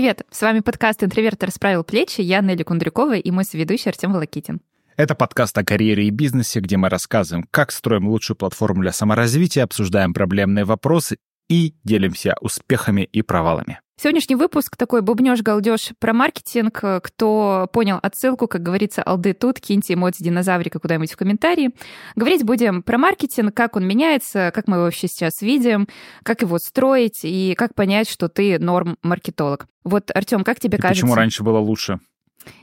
Привет! С вами подкаст «Интроверт расправил плечи». Я Нелли Кундрюкова и мой соведущий Артем Волокитин. Это подкаст о карьере и бизнесе, где мы рассказываем, как строим лучшую платформу для саморазвития, обсуждаем проблемные вопросы и делимся успехами и провалами. Сегодняшний выпуск такой бубнёж-галдёж про маркетинг. Кто понял отсылку, как говорится, алды тут, киньте эмодзи динозаврика куда-нибудь в комментарии. Говорить будем про маркетинг, как он меняется, как мы его вообще сейчас видим, как его строить и как понять, что ты норм-маркетолог. Вот, Артем, как тебе и кажется... почему раньше было лучше?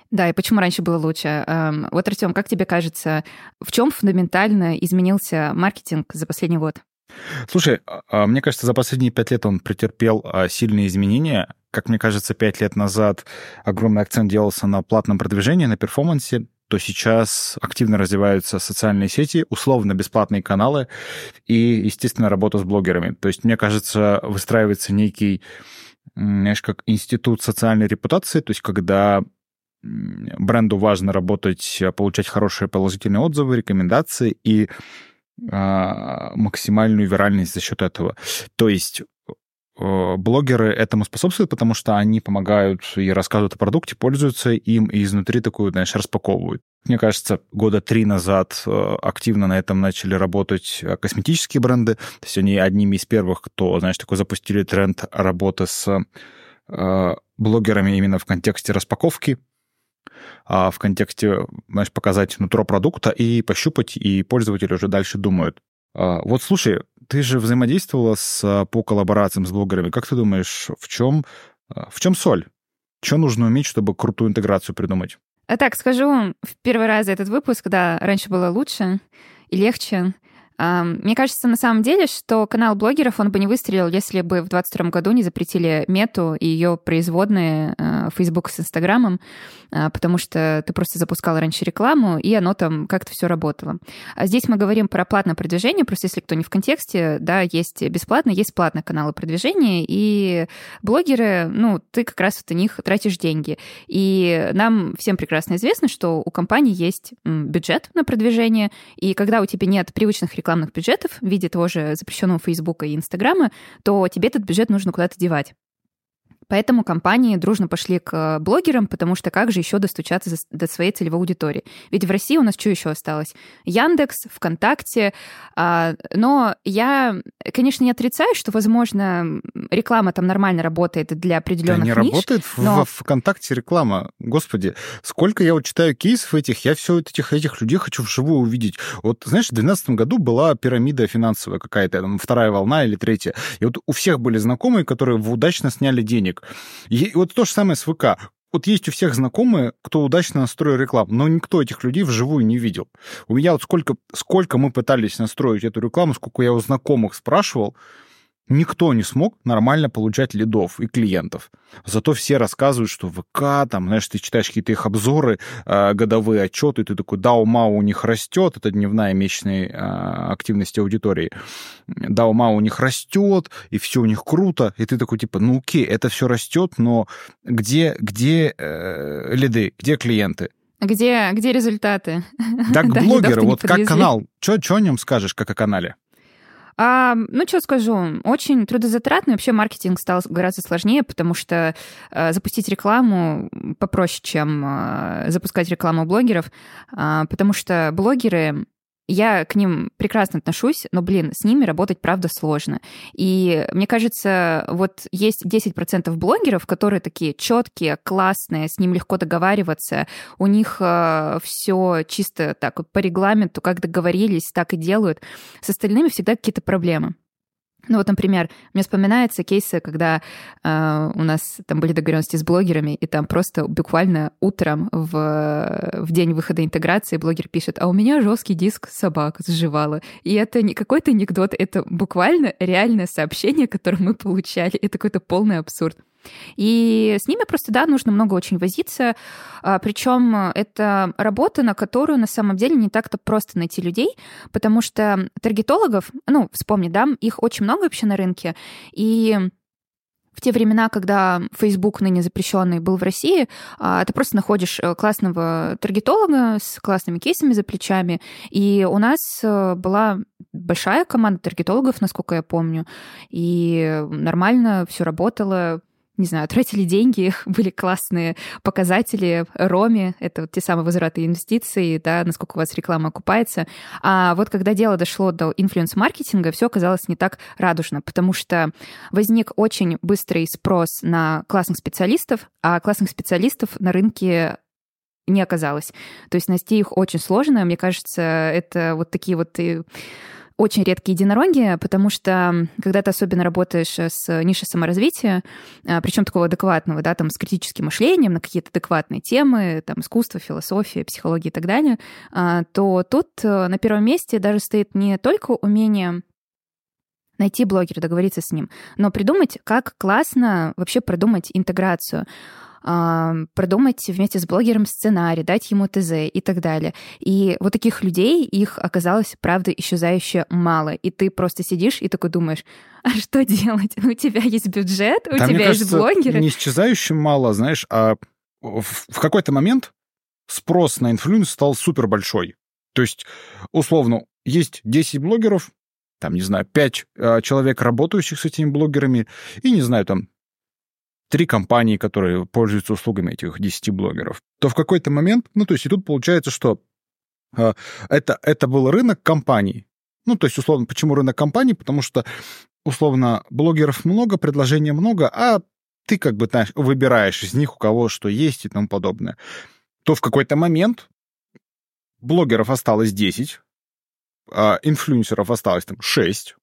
Да, и почему раньше было лучше? Эм, вот, Артем, как тебе кажется, в чем фундаментально изменился маркетинг за последний год? Слушай, а, а, мне кажется, за последние пять лет он претерпел а, сильные изменения. Как мне кажется, пять лет назад огромный акцент делался на платном продвижении, на перформансе, то сейчас активно развиваются социальные сети, условно-бесплатные каналы и, естественно, работа с блогерами. То есть, мне кажется, выстраивается некий, знаешь, как институт социальной репутации, то есть когда бренду важно работать, получать хорошие положительные отзывы, рекомендации и максимальную виральность за счет этого. То есть блогеры этому способствуют, потому что они помогают и рассказывают о продукте, пользуются им и изнутри такую, знаешь, распаковывают. Мне кажется, года три назад э, активно на этом начали работать э, косметические бренды. То есть они одними из первых, кто, знаешь, такой запустили тренд работы с э, блогерами именно в контексте распаковки а в контексте, знаешь, показать нутро продукта и пощупать, и пользователи уже дальше думают. А, вот слушай, ты же взаимодействовала с, а, по коллаборациям с блогерами. Как ты думаешь, в чем, а, в чем соль? Что нужно уметь, чтобы крутую интеграцию придумать? А так, скажу в первый раз этот выпуск, да, раньше было лучше и легче. Мне кажется, на самом деле, что канал блогеров, он бы не выстрелил, если бы в 2022 году не запретили мету и ее производные э, Facebook с Инстаграмом, э, потому что ты просто запускал раньше рекламу, и оно там как-то все работало. А здесь мы говорим про платное продвижение, просто если кто не в контексте, да, есть бесплатно, есть платные каналы продвижения, и блогеры, ну, ты как раз вот на них тратишь деньги. И нам всем прекрасно известно, что у компании есть бюджет на продвижение, и когда у тебя нет привычных рекламных рекламных бюджетов в виде того же запрещенного Фейсбука и Инстаграма, то тебе этот бюджет нужно куда-то девать. Поэтому компании дружно пошли к блогерам, потому что как же еще достучаться до своей целевой аудитории? Ведь в России у нас что еще осталось? Яндекс, ВКонтакте. А, но я, конечно, не отрицаю, что, возможно, реклама там нормально работает для определенных да не ниш, работает но... в ВКонтакте реклама. Господи, сколько я вот читаю кейсов этих, я все этих, этих людей хочу вживую увидеть. Вот, знаешь, в 2012 году была пирамида финансовая какая-то, там, вторая волна или третья. И вот у всех были знакомые, которые удачно сняли денег ролик. И вот то же самое с ВК. Вот есть у всех знакомые, кто удачно настроил рекламу, но никто этих людей вживую не видел. У меня вот сколько, сколько мы пытались настроить эту рекламу, сколько я у знакомых спрашивал, никто не смог нормально получать лидов и клиентов. Зато все рассказывают, что ВК, там, знаешь, ты читаешь какие-то их обзоры, э, годовые отчеты, ты такой, да, ума у них растет, это дневная месячная э, активность аудитории, да, ума у них растет, и все у них круто, и ты такой, типа, ну окей, это все растет, но где, где э, лиды, где клиенты? Где, где результаты? Так, блогеры, вот как канал, что о нем скажешь, как о канале? А, ну, что скажу, очень трудозатратно. Вообще маркетинг стал гораздо сложнее, потому что э, запустить рекламу попроще, чем э, запускать рекламу блогеров, э, потому что блогеры я к ним прекрасно отношусь, но, блин, с ними работать, правда, сложно. И мне кажется, вот есть 10% блогеров, которые такие четкие, классные, с ним легко договариваться, у них э, все чисто так по регламенту, как договорились, так и делают. С остальными всегда какие-то проблемы. Ну вот, например, мне вспоминаются кейсы, когда э, у нас там были договоренности с блогерами, и там просто буквально утром в, в день выхода интеграции блогер пишет, а у меня жесткий диск собак сживала. И это не какой-то анекдот, это буквально реальное сообщение, которое мы получали. Это какой-то полный абсурд. И с ними просто, да, нужно много очень возиться. А, Причем это работа, на которую на самом деле не так-то просто найти людей, потому что таргетологов, ну, вспомни, да, их очень много вообще на рынке, и в те времена, когда Facebook, ныне запрещенный, был в России, а, ты просто находишь э, классного таргетолога с классными кейсами за плечами. И у нас э, была большая команда таргетологов, насколько я помню, и нормально все работало не знаю, тратили деньги, были классные показатели. Роме — это вот те самые возвраты инвестиций, да, насколько у вас реклама окупается. А вот когда дело дошло до инфлюенс-маркетинга, все оказалось не так радужно, потому что возник очень быстрый спрос на классных специалистов, а классных специалистов на рынке не оказалось. То есть найти их очень сложно. Мне кажется, это вот такие вот очень редкие единороги, потому что когда ты особенно работаешь с нишей саморазвития, а, причем такого адекватного, да, там с критическим мышлением на какие-то адекватные темы, там искусство, философия, психология и так далее, а, то тут э, на первом месте даже стоит не только умение найти блогера, договориться с ним, но придумать, как классно вообще продумать интеграцию продумать вместе с блогером сценарий, дать ему ТЗ и так далее. И вот таких людей, их оказалось, правда, исчезающе мало. И ты просто сидишь и такой думаешь, а что делать? У тебя есть бюджет, у да, тебя есть кажется, блогеры. Не исчезающе мало, знаешь, а в какой-то момент спрос на influence стал супер большой. То есть, условно, есть 10 блогеров, там, не знаю, 5 э, человек, работающих с этими блогерами, и, не знаю, там, три компании, которые пользуются услугами этих 10 блогеров, то в какой-то момент, ну, то есть и тут получается, что э, это, это был рынок компаний. Ну, то есть, условно, почему рынок компаний? Потому что, условно, блогеров много, предложений много, а ты как бы знаешь, выбираешь из них, у кого что есть и тому подобное. То в какой-то момент блогеров осталось 10, а инфлюенсеров осталось там 6,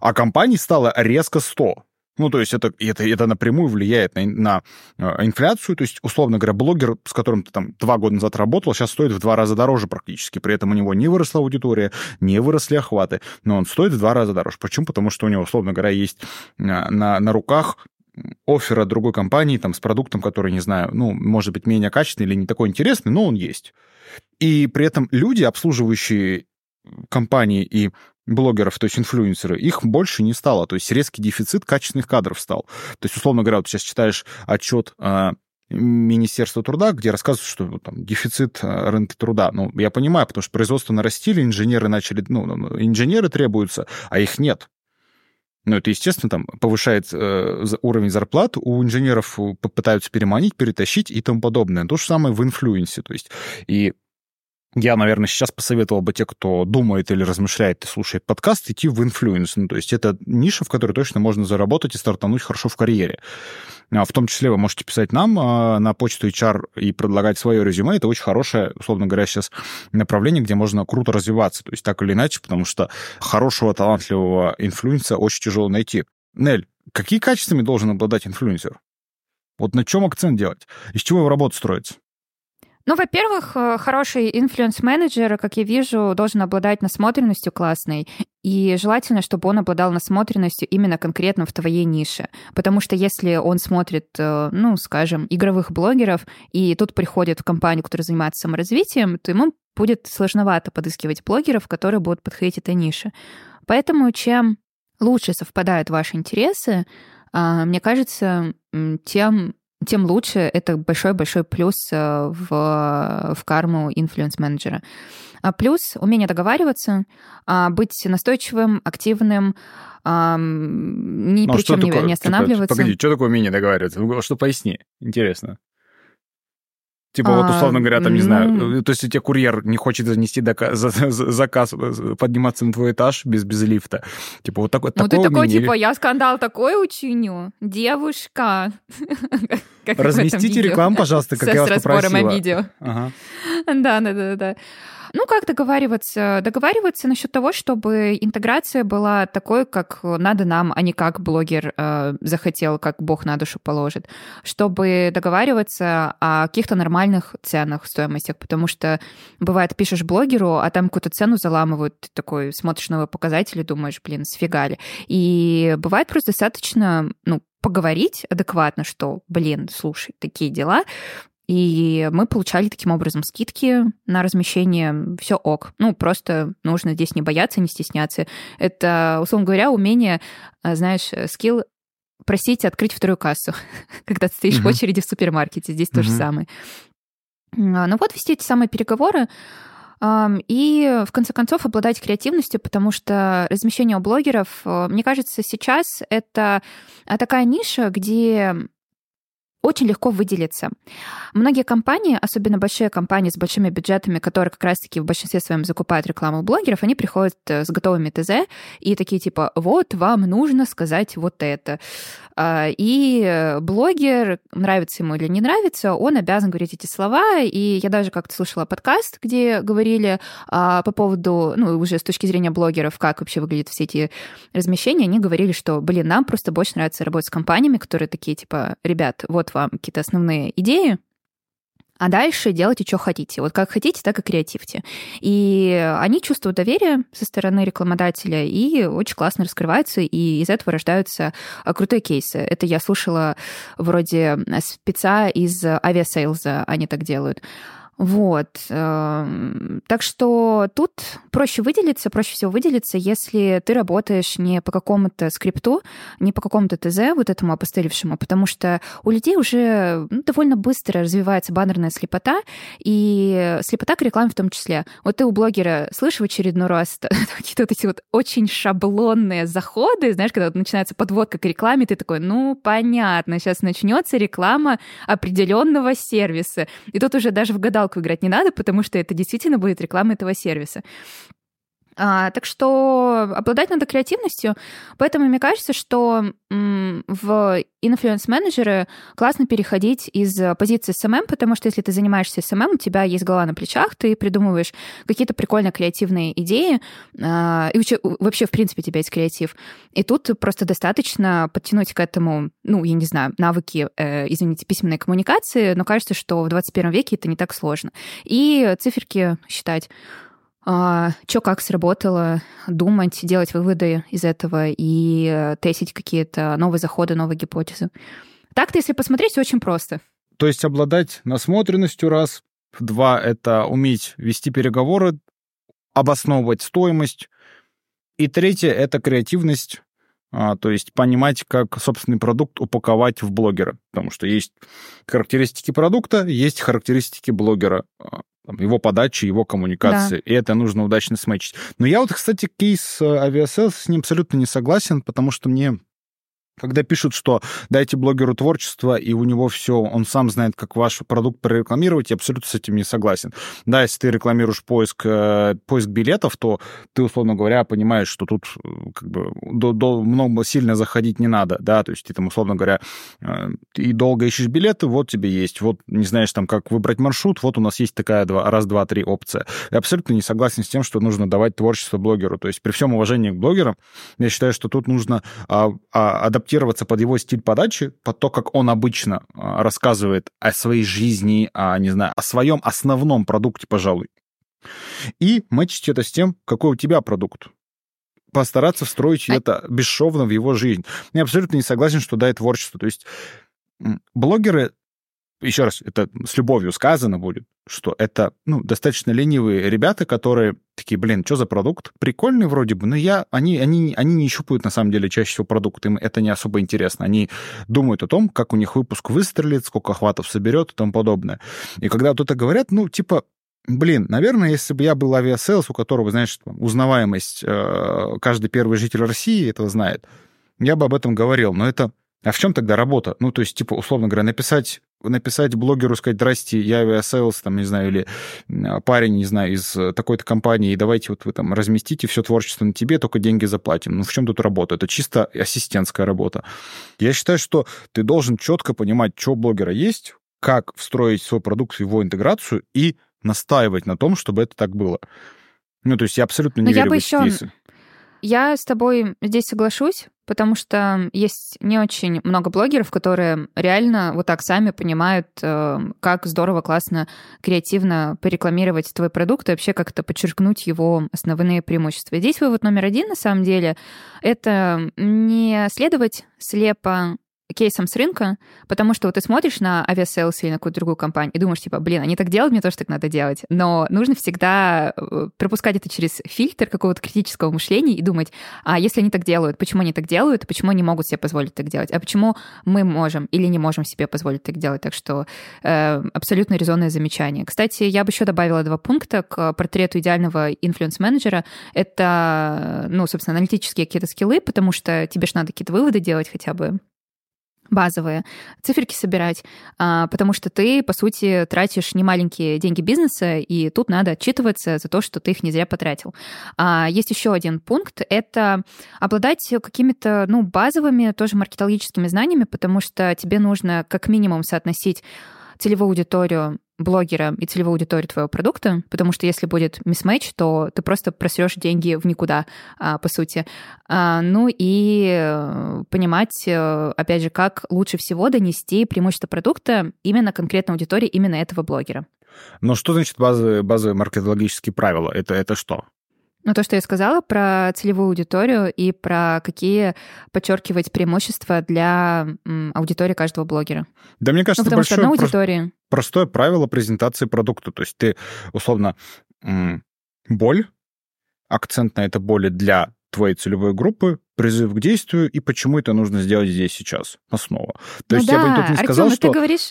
а компаний стало резко 100. Ну, то есть это, это, это напрямую влияет на, на э, инфляцию. То есть, условно говоря, блогер, с которым ты там два года назад работал, сейчас стоит в два раза дороже практически. При этом у него не выросла аудитория, не выросли охваты, но он стоит в два раза дороже. Почему? Потому что у него, условно говоря, есть на, на, на руках оффера другой компании там, с продуктом, который, не знаю, ну, может быть, менее качественный или не такой интересный, но он есть. И при этом люди, обслуживающие компании и блогеров, то есть инфлюенсеры, их больше не стало. То есть резкий дефицит качественных кадров стал. То есть, условно говоря, вот сейчас читаешь отчет а, Министерства труда, где рассказывают, что там дефицит а, рынка труда. Ну, я понимаю, потому что производство нарастили, инженеры начали, ну, ну, ну, инженеры требуются, а их нет. Ну, это, естественно, там повышает э, уровень зарплат, у инженеров попытаются переманить, перетащить и тому подобное. То же самое в influence. То есть, и я, наверное, сейчас посоветовал бы те, кто думает или размышляет и слушает подкаст, идти в influence. Ну, то есть это ниша, в которой точно можно заработать и стартануть хорошо в карьере. А в том числе вы можете писать нам а, на почту HR и предлагать свое резюме. Это очень хорошее, условно говоря, сейчас направление, где можно круто развиваться. То есть так или иначе, потому что хорошего, талантливого инфлюенса очень тяжело найти. Нель, какими качествами должен обладать инфлюенсер? Вот на чем акцент делать? Из чего его работа строится? Ну, во-первых, э, хороший инфлюенс-менеджер, как я вижу, должен обладать насмотренностью классной. И желательно, чтобы он обладал насмотренностью именно конкретно в твоей нише. Потому что если он смотрит, э, ну, скажем, игровых блогеров, и тут приходит в компанию, которая занимается саморазвитием, то ему будет сложновато подыскивать блогеров, которые будут подходить этой нише. Поэтому чем лучше совпадают ваши интересы, а, мне кажется, тем тем лучше. Это большой-большой плюс э, в, в карму инфлюенс-менеджера. А плюс умение договариваться, а, быть настойчивым, активным, ни ну, а при чем не, не останавливаться. Типа, погоди, что такое умение договариваться? Ну, что поясни, интересно. Типа, вот, условно говоря, там, не знаю, ну. то есть у тебя курьер не хочет занести заказ, подниматься на твой этаж без, без лифта. Типа, вот такой Ну, ты такой, типа, я скандал такой учиню, девушка. Разместите рекламу, пожалуйста, как я вас попросила. видео. Да, да, да, да. Ну, как договариваться? Договариваться насчет того, чтобы интеграция была такой, как надо нам, а не как блогер э, захотел, как Бог на душу положит. Чтобы договариваться о каких-то нормальных ценах, стоимостях, потому что бывает, пишешь блогеру, а там какую-то цену заламывают, ты такой смотришь его показатели, думаешь, блин, сфига ли. И бывает просто достаточно, ну, поговорить адекватно, что, блин, слушай, такие дела, и мы получали таким образом скидки на размещение. Все ок. Ну, просто нужно здесь не бояться, не стесняться. Это, условно говоря, умение, а, знаешь, скилл просить открыть вторую кассу, когда ты стоишь mm-hmm. в очереди в супермаркете. Здесь mm-hmm. то же самое. А, ну вот вести эти самые переговоры и, в конце концов, обладать креативностью, потому что размещение у блогеров, мне кажется, сейчас это такая ниша, где очень легко выделиться. Многие компании, особенно большие компании с большими бюджетами, которые как раз-таки в большинстве своем закупают рекламу блогеров, они приходят э, с готовыми ТЗ и такие типа, вот, вам нужно сказать вот это. А, и блогер, нравится ему или не нравится, он обязан говорить эти слова. И я даже как-то слушала подкаст, где говорили а, по поводу, ну, уже с точки зрения блогеров, как вообще выглядят все эти размещения. Они говорили, что, блин, нам просто больше нравится работать с компаниями, которые такие, типа, ребят, вот вам какие-то основные идеи, а дальше делайте, что хотите. Вот как хотите, так и креативьте. И они чувствуют доверие со стороны рекламодателя и очень классно раскрываются, и из этого рождаются а, крутые кейсы. Это я слушала вроде спеца из авиасейлза, они так делают. Вот. Эм, так что тут проще выделиться, проще всего выделиться, если ты работаешь не по какому-то скрипту, не по какому-то ТЗ, вот этому опостылевшему, потому что у людей уже ну, довольно быстро развивается баннерная слепота, и слепота к рекламе в том числе. Вот ты у блогера слышишь в очередной раз какие-то вот эти вот очень шаблонные заходы, знаешь, когда начинается подводка к рекламе, ты такой, ну, понятно, сейчас начнется реклама определенного сервиса. И тут уже даже в гадал гадалку играть не надо, потому что это действительно будет реклама этого сервиса. А, так что обладать надо креативностью. Поэтому мне кажется, что м, в инфлюенс-менеджеры классно переходить из позиции SMM, потому что если ты занимаешься SMM, у тебя есть голова на плечах, ты придумываешь какие-то прикольно креативные идеи, а, и вообще, в принципе, у тебя есть креатив. И тут просто достаточно подтянуть к этому, ну, я не знаю, навыки, э, извините, письменной коммуникации, но кажется, что в 21 веке это не так сложно. И циферки считать что как сработало, думать, делать выводы из этого и э, тестить какие-то новые заходы, новые гипотезы. Так-то, если посмотреть, очень просто. То есть обладать насмотренностью раз, два — это уметь вести переговоры, обосновывать стоимость, и третье — это креативность, а, то есть понимать, как собственный продукт упаковать в блогера, потому что есть характеристики продукта, есть характеристики блогера. Там, его подачи, его коммуникации, да. и это нужно удачно сметчить. Но я вот, кстати, кейс э, Aviasales с ним абсолютно не согласен, потому что мне когда пишут, что дайте блогеру творчество, и у него все, он сам знает, как ваш продукт прорекламировать, я абсолютно с этим не согласен. Да, если ты рекламируешь поиск, э, поиск билетов, то ты, условно говоря, понимаешь, что тут э, как бы до, до, много сильно заходить не надо, да, то есть ты там, условно говоря, э, и долго ищешь билеты, вот тебе есть, вот не знаешь там, как выбрать маршрут, вот у нас есть такая два, раз, два, три опция. Я абсолютно не согласен с тем, что нужно давать творчество блогеру, то есть при всем уважении к блогерам, я считаю, что тут нужно а, а, адаптировать адаптироваться под его стиль подачи, под то, как он обычно а, рассказывает о своей жизни, о, не знаю, о своем основном продукте, пожалуй. И мэчить это с тем, какой у тебя продукт постараться встроить а... это бесшовно в его жизнь. Я абсолютно не согласен, что да, творчество. То есть блогеры еще раз, это с любовью сказано будет, что это ну, достаточно ленивые ребята, которые такие, блин, что за продукт? Прикольный вроде бы, но я, они, они, они не щупают на самом деле чаще всего продукт, им это не особо интересно. Они думают о том, как у них выпуск выстрелит, сколько охватов соберет и тому подобное. И когда вот это говорят, ну, типа, Блин, наверное, если бы я был Aviasales, у которого, знаешь, узнаваемость, э, каждый первый житель России этого знает, я бы об этом говорил. Но это... А в чем тогда работа? Ну, то есть, типа, условно говоря, написать написать блогеру, сказать, здрасте, я Aviasales, там, не знаю, или парень, не знаю, из э, такой-то компании, и давайте вот вы там разместите все творчество на тебе, только деньги заплатим. Ну, в чем тут работа? Это чисто ассистентская работа. Я считаю, что ты должен четко понимать, что у блогера есть, как встроить свой продукт в его интеграцию и настаивать на том, чтобы это так было. Ну, то есть я абсолютно не Но верю я бы в еще... кейсы. Я с тобой здесь соглашусь, потому что есть не очень много блогеров, которые реально вот так сами понимают, э, как здорово, классно, креативно порекламировать твой продукт и вообще как-то подчеркнуть его основные преимущества. здесь вывод номер один, на самом деле, это не следовать слепо кейсом с рынка, потому что вот ты смотришь на Aviasales или на какую-то другую компанию и думаешь, типа, блин, они так делают, мне тоже так надо делать. Но нужно всегда э, пропускать это через фильтр какого-то критического мышления и думать, а если они так делают, почему они так делают, почему они могут себе позволить так делать, а почему мы можем или не можем себе позволить так делать. Так что э, абсолютно резонное замечание. Кстати, я бы еще добавила два пункта к портрету идеального инфлюенс-менеджера. Это, ну, собственно, аналитические какие-то скиллы, потому что тебе же надо какие-то выводы делать хотя бы базовые, циферки собирать, а, потому что ты, по сути, тратишь немаленькие деньги бизнеса, и тут надо отчитываться за то, что ты их не зря потратил. А, есть еще один пункт — это обладать какими-то ну, базовыми тоже маркетологическими знаниями, потому что тебе нужно как минимум соотносить целевую аудиторию блогера и целевую аудиторию твоего продукта, потому что если будет мисс-мэч, то ты просто просрешь деньги в никуда, а, по сути. А, ну и э, понимать, э, опять же, как лучше всего донести преимущество продукта именно конкретной аудитории именно этого блогера. Но что значит базовые, базовые маркетологические правила? Это, это что? Ну, то, что я сказала про целевую аудиторию и про какие подчеркивать преимущества для аудитории каждого блогера. Да, мне кажется, ну, потому большое, что одна аудитория... простое правило презентации продукта. То есть ты, условно, боль, акцент на это боли для твоей целевой группы, призыв к действию и почему это нужно сделать здесь сейчас, основа. То ну есть да, я бы тут не сказал, Артём, что... ты говоришь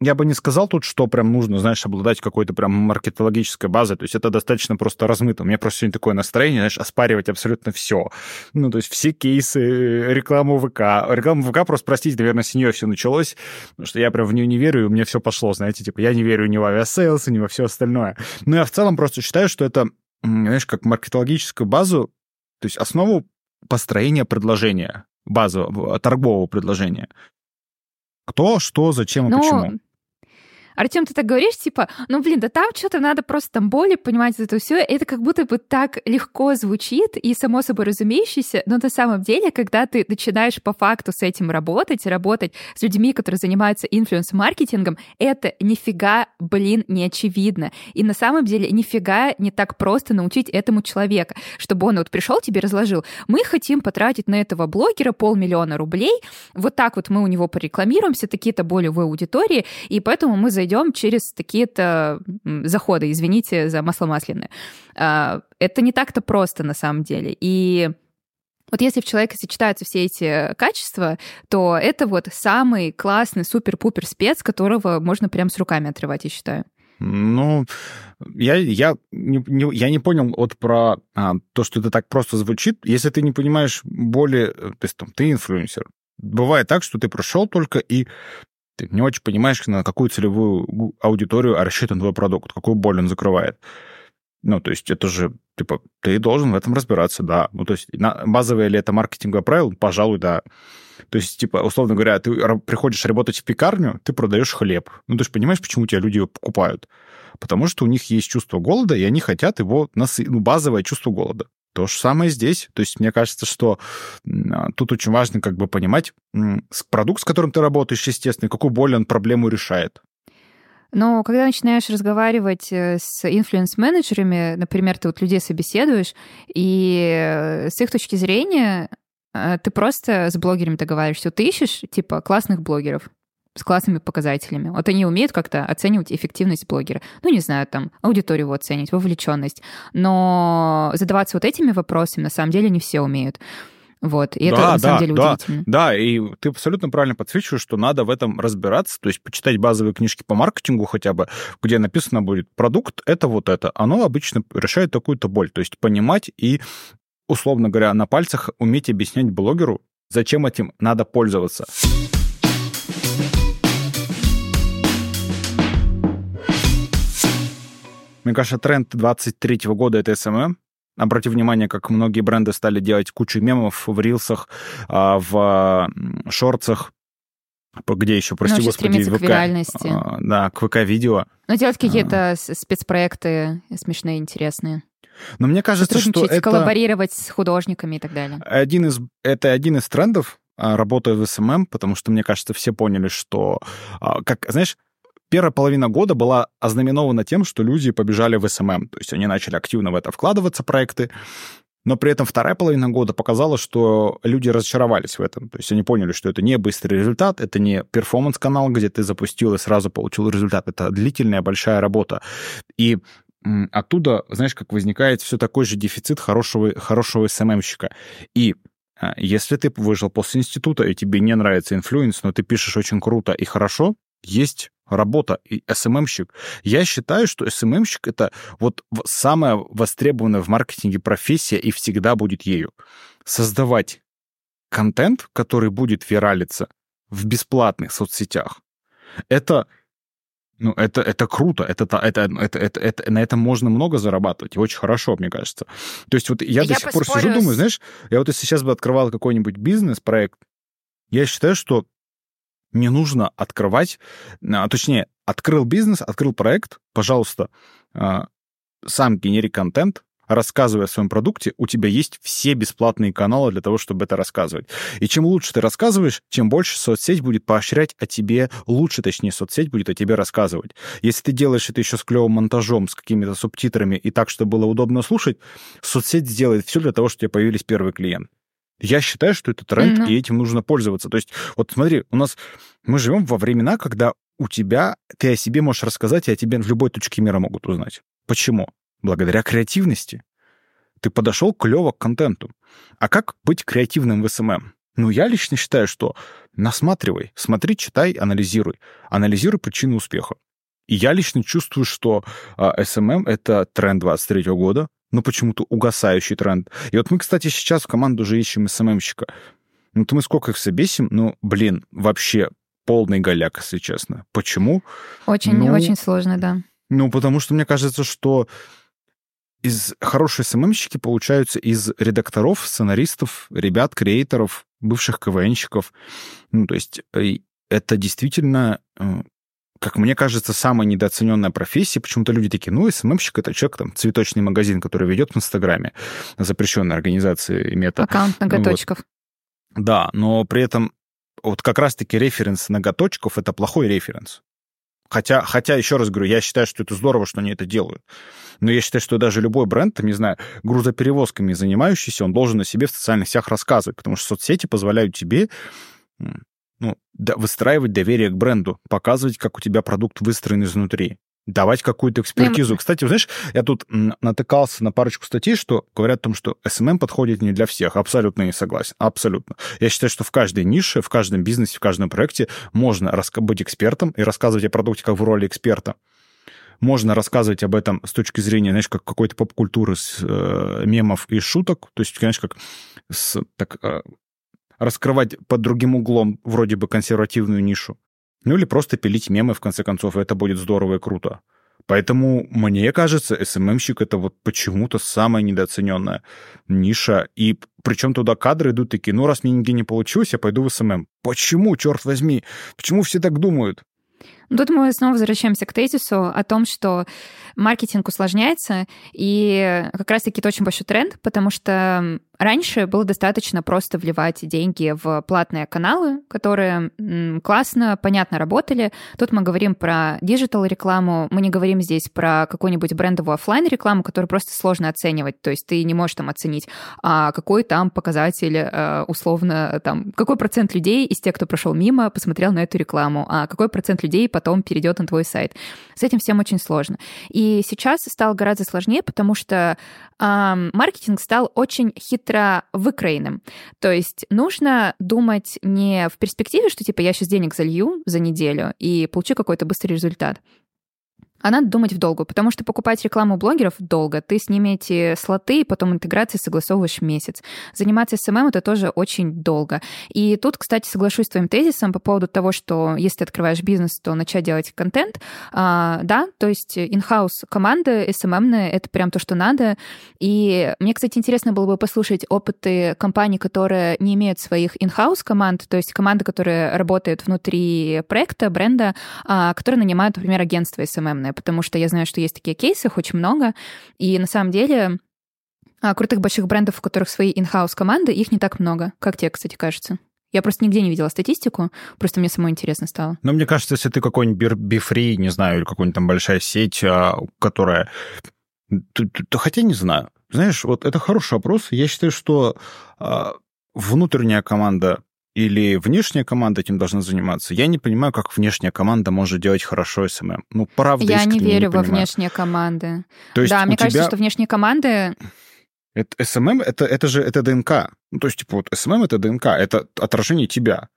я бы не сказал тут, что прям нужно, знаешь, обладать какой-то прям маркетологической базой. То есть это достаточно просто размыто. У меня просто сегодня такое настроение, знаешь, оспаривать абсолютно все. Ну, то есть все кейсы, рекламу ВК. Рекламу ВК просто, простите, наверное, с нее все началось, потому что я прям в нее не верю, и у меня все пошло, знаете, типа я не верю ни в Aviasales, ни во все остальное. Но я в целом просто считаю, что это, знаешь, как маркетологическую базу, то есть основу построения предложения, базового, торгового предложения. Кто, что, зачем и ну, почему. Артем, ты так говоришь, типа, ну, блин, да там что-то надо просто там боли, понимать это все. Это как будто бы так легко звучит и само собой разумеющееся, но на самом деле, когда ты начинаешь по факту с этим работать, работать с людьми, которые занимаются инфлюенс-маркетингом, это нифига, блин, не очевидно. И на самом деле нифига не так просто научить этому человека, чтобы он вот пришел тебе разложил. Мы хотим потратить на этого блогера полмиллиона рублей, вот так вот мы у него порекламируемся, такие-то боли в аудитории, и поэтому мы зайдем пройдем через такие-то заходы, извините за масло масляное. А, это не так-то просто на самом деле. И вот если в человеке сочетаются все эти качества, то это вот самый классный супер-пупер спец, которого можно прям с руками отрывать, я считаю. Ну, я, я, не, не, я не понял вот про а, то, что это так просто звучит. Если ты не понимаешь более... То есть там, ты инфлюенсер. Бывает так, что ты прошел только и ты не очень понимаешь, на какую целевую аудиторию рассчитан твой продукт, какую боль он закрывает. Ну, то есть это же, типа, ты должен в этом разбираться, да. Ну, то есть на, базовое ли это маркетинговое правило? Пожалуй, да. То есть, типа, условно говоря, ты приходишь работать в пекарню, ты продаешь хлеб. Ну, ты же понимаешь, почему тебя люди покупают? Потому что у них есть чувство голода, и они хотят его, насы... ну, базовое чувство голода. То же самое здесь. То есть мне кажется, что а, тут очень важно как бы понимать продукт, с которым ты работаешь, естественно, какую боль он проблему решает. Но когда начинаешь разговаривать э, с инфлюенс-менеджерами, например, ты вот людей собеседуешь, и э, с их точки зрения э, ты просто с блогерами договариваешься. Ты ищешь, типа, классных блогеров с классными показателями. Вот они умеют как-то оценивать эффективность блогера. Ну, не знаю, там, аудиторию его оценить, вовлеченность. Но задаваться вот этими вопросами на самом деле не все умеют. Вот, и да, это на да, самом деле да, удивительно. Да, и ты абсолютно правильно подсвечиваешь, что надо в этом разбираться, то есть почитать базовые книжки по маркетингу хотя бы, где написано будет продукт, это вот это. Оно обычно решает такую-то боль, то есть понимать и, условно говоря, на пальцах уметь объяснять блогеру, зачем этим надо пользоваться. Мне кажется, тренд 23 года — это SMM. Обрати внимание, как многие бренды стали делать кучу мемов в рилсах, а, в шортсах, где еще, прости ну, господи, ВК. К реальности. А, да, к ВК-видео. Ну, делать какие-то а. спецпроекты смешные, интересные. Но мне кажется, что это... коллаборировать с художниками и так далее. Один из... Это один из трендов, работая в SMM, потому что, мне кажется, все поняли, что... Как, знаешь, Первая половина года была ознаменована тем, что люди побежали в SMM, то есть они начали активно в это вкладываться, проекты, но при этом вторая половина года показала, что люди разочаровались в этом. То есть они поняли, что это не быстрый результат, это не перформанс-канал, где ты запустил и сразу получил результат. Это длительная большая работа. И оттуда, знаешь, как возникает все такой же дефицит хорошего, хорошего SMM-щика. И а, если ты вышел после института, и тебе не нравится инфлюенс, но ты пишешь очень круто и хорошо, есть работа и СММщик. Я считаю, что СММщик — это вот самая востребованная в маркетинге профессия и всегда будет ею. Создавать контент, который будет виралиться, в бесплатных соцсетях. Это ну, это, это круто, это, это, это, это, это, на этом можно много зарабатывать, и очень хорошо, мне кажется. То есть вот я, я до сих пор сижу, думаю, знаешь, я вот если сейчас бы открывал какой-нибудь бизнес-проект, я считаю, что не нужно открывать, а, точнее, открыл бизнес, открыл проект, пожалуйста, а, сам генери контент, рассказывая о своем продукте, у тебя есть все бесплатные каналы для того, чтобы это рассказывать. И чем лучше ты рассказываешь, тем больше соцсеть будет поощрять о тебе, лучше, точнее, соцсеть будет о тебе рассказывать. Если ты делаешь это еще с клевым монтажом, с какими-то субтитрами и так, чтобы было удобно слушать, соцсеть сделает все для того, чтобы у тебя появились первые клиенты. Я считаю, что это тренд, mm-hmm. и этим нужно пользоваться. То есть, вот смотри, у нас мы живем во времена, когда у тебя ты о себе можешь рассказать, и о тебе в любой точке мира могут узнать. Почему? благодаря креативности. Ты подошел клево к контенту. А как быть креативным в SMM? Ну, я лично считаю, что насматривай, смотри, читай, анализируй. Анализируй причины успеха. И я лично чувствую, что а, SMM — это тренд 23 года, но почему-то угасающий тренд. И вот мы, кстати, сейчас в команду уже ищем SMM-щика. Ну, то мы сколько их собесим? Ну, блин, вообще полный голяк, если честно. Почему? Очень, ну, очень сложно, да. Ну, потому что мне кажется, что из хорошие СММщики получаются из редакторов, сценаристов, ребят, креаторов, бывших КВНщиков. Ну, то есть э, это действительно, э, как мне кажется, самая недооцененная профессия. Почему-то люди такие, ну, СММщик — это человек, там, цветочный магазин, который ведет в Инстаграме, запрещенной организации мета. Аккаунт ноготочков. Вот. Да, но при этом вот как раз-таки референс ноготочков — это плохой референс. Хотя, хотя, еще раз говорю, я считаю, что это здорово, что они это делают. Но я считаю, что даже любой бренд, там, не знаю, грузоперевозками занимающийся, он должен о себе в социальных сетях рассказывать, потому что соцсети позволяют тебе ну, выстраивать доверие к бренду, показывать, как у тебя продукт выстроен изнутри давать какую-то экспертизу. Кстати, знаешь, я тут натыкался на парочку статей, что говорят о том, что SMM подходит не для всех. Абсолютно не согласен. Абсолютно. Я считаю, что в каждой нише, в каждом бизнесе, в каждом проекте можно быть экспертом и рассказывать о продукте как в роли эксперта. Можно рассказывать об этом с точки зрения, знаешь, как какой-то поп-культуры с э, мемов и шуток. То есть, конечно, как с, так, э, раскрывать под другим углом вроде бы консервативную нишу. Ну или просто пилить мемы, в конце концов, это будет здорово и круто. Поэтому, мне кажется, СММщик — это вот почему-то самая недооцененная ниша. И причем туда кадры идут такие, ну, раз мне нигде не получилось, я пойду в СММ. Почему, черт возьми? Почему все так думают? Тут мы снова возвращаемся к тезису о том, что маркетинг усложняется, и как раз-таки это очень большой тренд, потому что Раньше было достаточно просто вливать деньги в платные каналы, которые классно, понятно работали. Тут мы говорим про digital рекламу, мы не говорим здесь про какую-нибудь брендовую офлайн рекламу, которую просто сложно оценивать. То есть ты не можешь там оценить, а какой там показатель э, условно там какой процент людей из тех, кто прошел мимо, посмотрел на эту рекламу, а какой процент людей потом перейдет на твой сайт. С этим всем очень сложно. И сейчас стало гораздо сложнее, потому что э, маркетинг стал очень хитро выкроенным. То есть нужно думать не в перспективе, что типа я сейчас денег залью за неделю и получу какой-то быстрый результат, а надо думать вдолгую, потому что покупать рекламу блогеров долго. Ты с ними эти слоты, потом интеграции согласовываешь месяц. Заниматься СММ это тоже очень долго. И тут, кстати, соглашусь с твоим тезисом по поводу того, что если ты открываешь бизнес, то начать делать контент. А, да, то есть in-house команды СММ это прям то, что надо. И мне, кстати, интересно было бы послушать опыты компаний, которые не имеют своих in-house команд, то есть команды, которые работают внутри проекта, бренда, а, которые нанимают, например, агентство СММ наверное, потому что я знаю, что есть такие кейсы, их очень много, и на самом деле а, крутых больших брендов, у которых свои in-house команды, их не так много. Как тебе, кстати, кажется? Я просто нигде не видела статистику, просто мне самой интересно стало. Но мне кажется, если ты какой-нибудь Befree, не знаю, или какая-нибудь там большая сеть, а, которая... То, то, то, хотя не знаю. Знаешь, вот это хороший вопрос. Я считаю, что а, внутренняя команда или внешняя команда этим должна заниматься. Я не понимаю, как внешняя команда может делать хорошо СММ. Ну, правда, Я не верю не во внешние команды. То есть да, мне тебя... кажется, что внешние команды... Это, СММ это, это же это ДНК. Ну, то есть, типа, вот СММ это ДНК, это отражение тебя.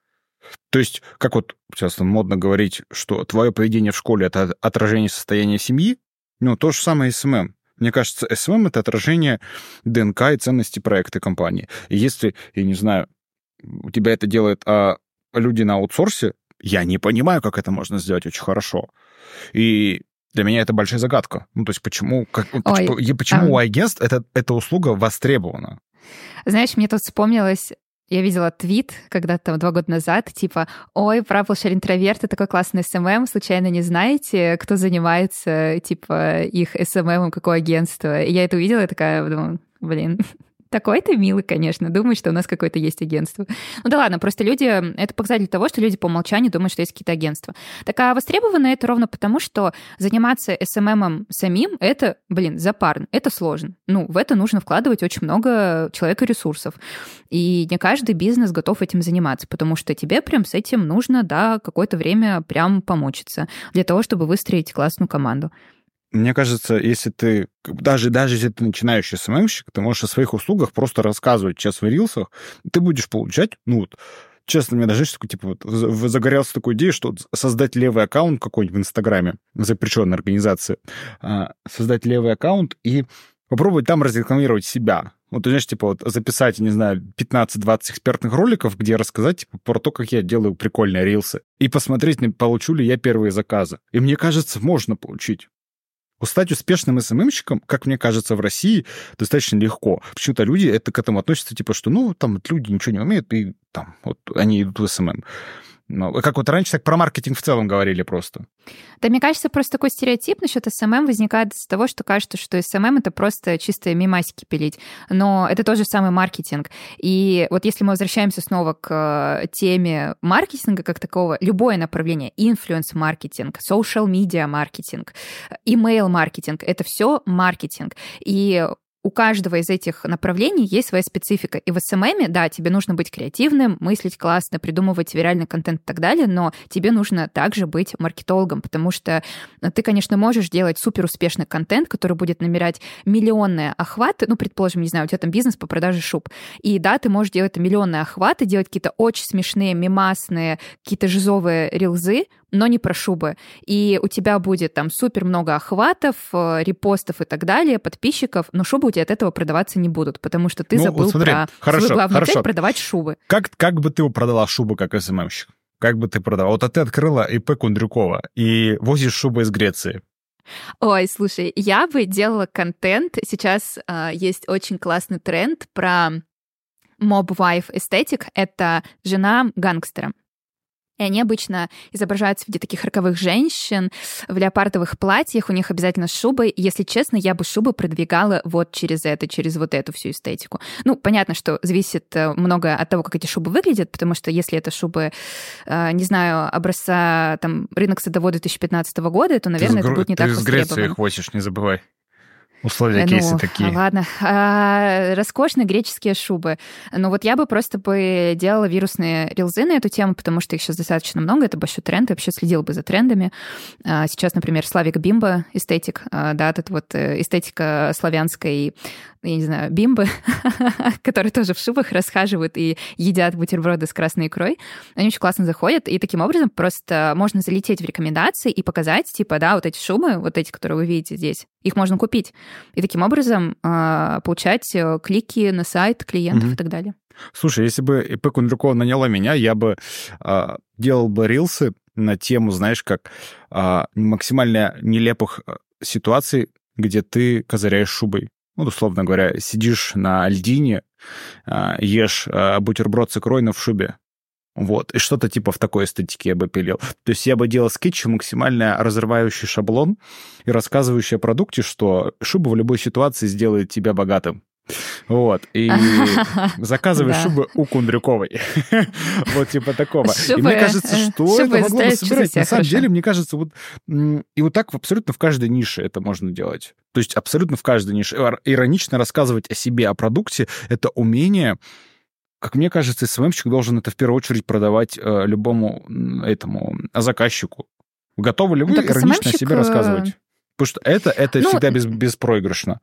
То есть, как вот сейчас модно говорить, что твое поведение в школе это отражение состояния семьи, ну, то же самое СММ. Мне кажется, СММ это отражение ДНК и ценности проекта компании. И если, я не знаю, у тебя это делает а, люди на аутсорсе, я не понимаю, как это можно сделать очень хорошо. И для меня это большая загадка. Ну, то есть почему, как, Ой, почему, почему а... у агентств это, эта услуга востребована? Знаешь, мне тут вспомнилось я видела твит когда-то два года назад, типа, ой, Publisher интроверты, такой классный SMM, случайно не знаете, кто занимается, типа, их SMM, какое агентство? И я это увидела, и такая, думаю, блин, такой ты милый, конечно, думает, что у нас какое-то есть агентство. Ну да ладно, просто люди... Это показатель того, что люди по умолчанию думают, что есть какие-то агентства. Так а востребовано это ровно потому, что заниматься SMM самим — это, блин, запарно, это сложно. Ну, в это нужно вкладывать очень много человека ресурсов. И не каждый бизнес готов этим заниматься, потому что тебе прям с этим нужно, да, какое-то время прям помучиться для того, чтобы выстроить классную команду. Мне кажется, если ты, даже, даже если ты начинающий СММщик, ты можешь о своих услугах просто рассказывать сейчас в рилсах, ты будешь получать, ну вот, честно, мне даже такой, типа, вот, загорелся такой идеей, что создать левый аккаунт какой-нибудь в Инстаграме, запрещенной организации, а, создать левый аккаунт и попробовать там разрекламировать себя. Вот, знаешь, типа, вот записать, не знаю, 15-20 экспертных роликов, где рассказать типа, про то, как я делаю прикольные рилсы. И посмотреть, получу ли я первые заказы. И мне кажется, можно получить. Стать успешным СММщиком, как мне кажется, в России достаточно легко. Почему-то люди это к этому относятся, типа, что, ну, там люди ничего не умеют, и там вот они идут в СММ. Ну, как вот раньше так про маркетинг в целом говорили просто. Да, мне кажется, просто такой стереотип насчет СММ возникает из-за того, что кажется, что СММ — это просто чистые мемасики пилить. Но это тоже самый маркетинг. И вот если мы возвращаемся снова к теме маркетинга как такого, любое направление, influence- маркетинг, social-media- маркетинг, email-маркетинг — это все маркетинг. И у каждого из этих направлений есть своя специфика. И в SMM, да, тебе нужно быть креативным, мыслить классно, придумывать виральный контент и так далее, но тебе нужно также быть маркетологом, потому что ты, конечно, можешь делать супер успешный контент, который будет набирать миллионные охваты, ну, предположим, не знаю, у тебя там бизнес по продаже шуб, и да, ты можешь делать миллионные охваты, делать какие-то очень смешные, мимасные, какие-то жизовые рилзы, но не про шубы. И у тебя будет там супер много охватов, э, репостов и так далее, подписчиков, но шубы у тебя от этого продаваться не будут, потому что ты ну, забыл вот смотри, про хорошо, свою главную хорошо. цель продавать шубы. Как, как бы ты продала шубы как СММщик? Как бы ты продавала? Вот а ты открыла ИП Кундрюкова и возишь шубы из Греции. Ой, слушай, я бы делала контент. Сейчас э, есть очень классный тренд про mob-wife эстетик. Это жена гангстера. И они обычно изображаются в виде таких роковых женщин в леопардовых платьях, у них обязательно шубы. Если честно, я бы шубы продвигала вот через это, через вот эту всю эстетику. Ну, понятно, что зависит э, много от того, как эти шубы выглядят, потому что если это шубы, э, не знаю, образца там рынок садовода 2015 года, то, наверное, ты это будет не ты так Ты из Греции хочешь, не забывай. Условия ну, кейса такие. Ладно. А, роскошные греческие шубы. Ну вот я бы просто бы делала вирусные рилзы на эту тему, потому что их сейчас достаточно много, это большой тренд, я вообще следила бы за трендами. А, сейчас, например, Славик Бимба, эстетик, а, да, это вот э, эстетика славянской я не знаю, бимбы, которые тоже в шубах расхаживают и едят бутерброды с красной икрой. Они очень классно заходят, и таким образом просто можно залететь в рекомендации и показать, типа, да, вот эти шубы, вот эти, которые вы видите здесь, их можно купить. И таким образом э, получать э, клики на сайт клиентов mm-hmm. и так далее. Слушай, если бы ИП Кундрюкова наняла меня, я бы э, делал бы рилсы на тему, знаешь, как э, максимально нелепых ситуаций, где ты козыряешь шубой ну, условно говоря, сидишь на льдине, а, ешь а, бутерброд с икрой, но в шубе. Вот, и что-то типа в такой эстетике я бы пилил. То есть я бы делал скетч, максимально разрывающий шаблон и рассказывающий о продукте, что шуба в любой ситуации сделает тебя богатым. Вот, и заказывай шубы у Кундрюковой. Вот типа такого. И мне кажется, что это могло бы собирать. На самом деле, мне кажется, вот и вот так абсолютно в каждой нише это можно делать. То есть абсолютно в каждой нише. Иронично рассказывать о себе, о продукте — это умение как мне кажется, СММщик должен это в первую очередь продавать э, любому этому заказчику. Готовы ли вы ну, иронично о себе рассказывать? Потому что это, это ну, всегда без, беспроигрышно.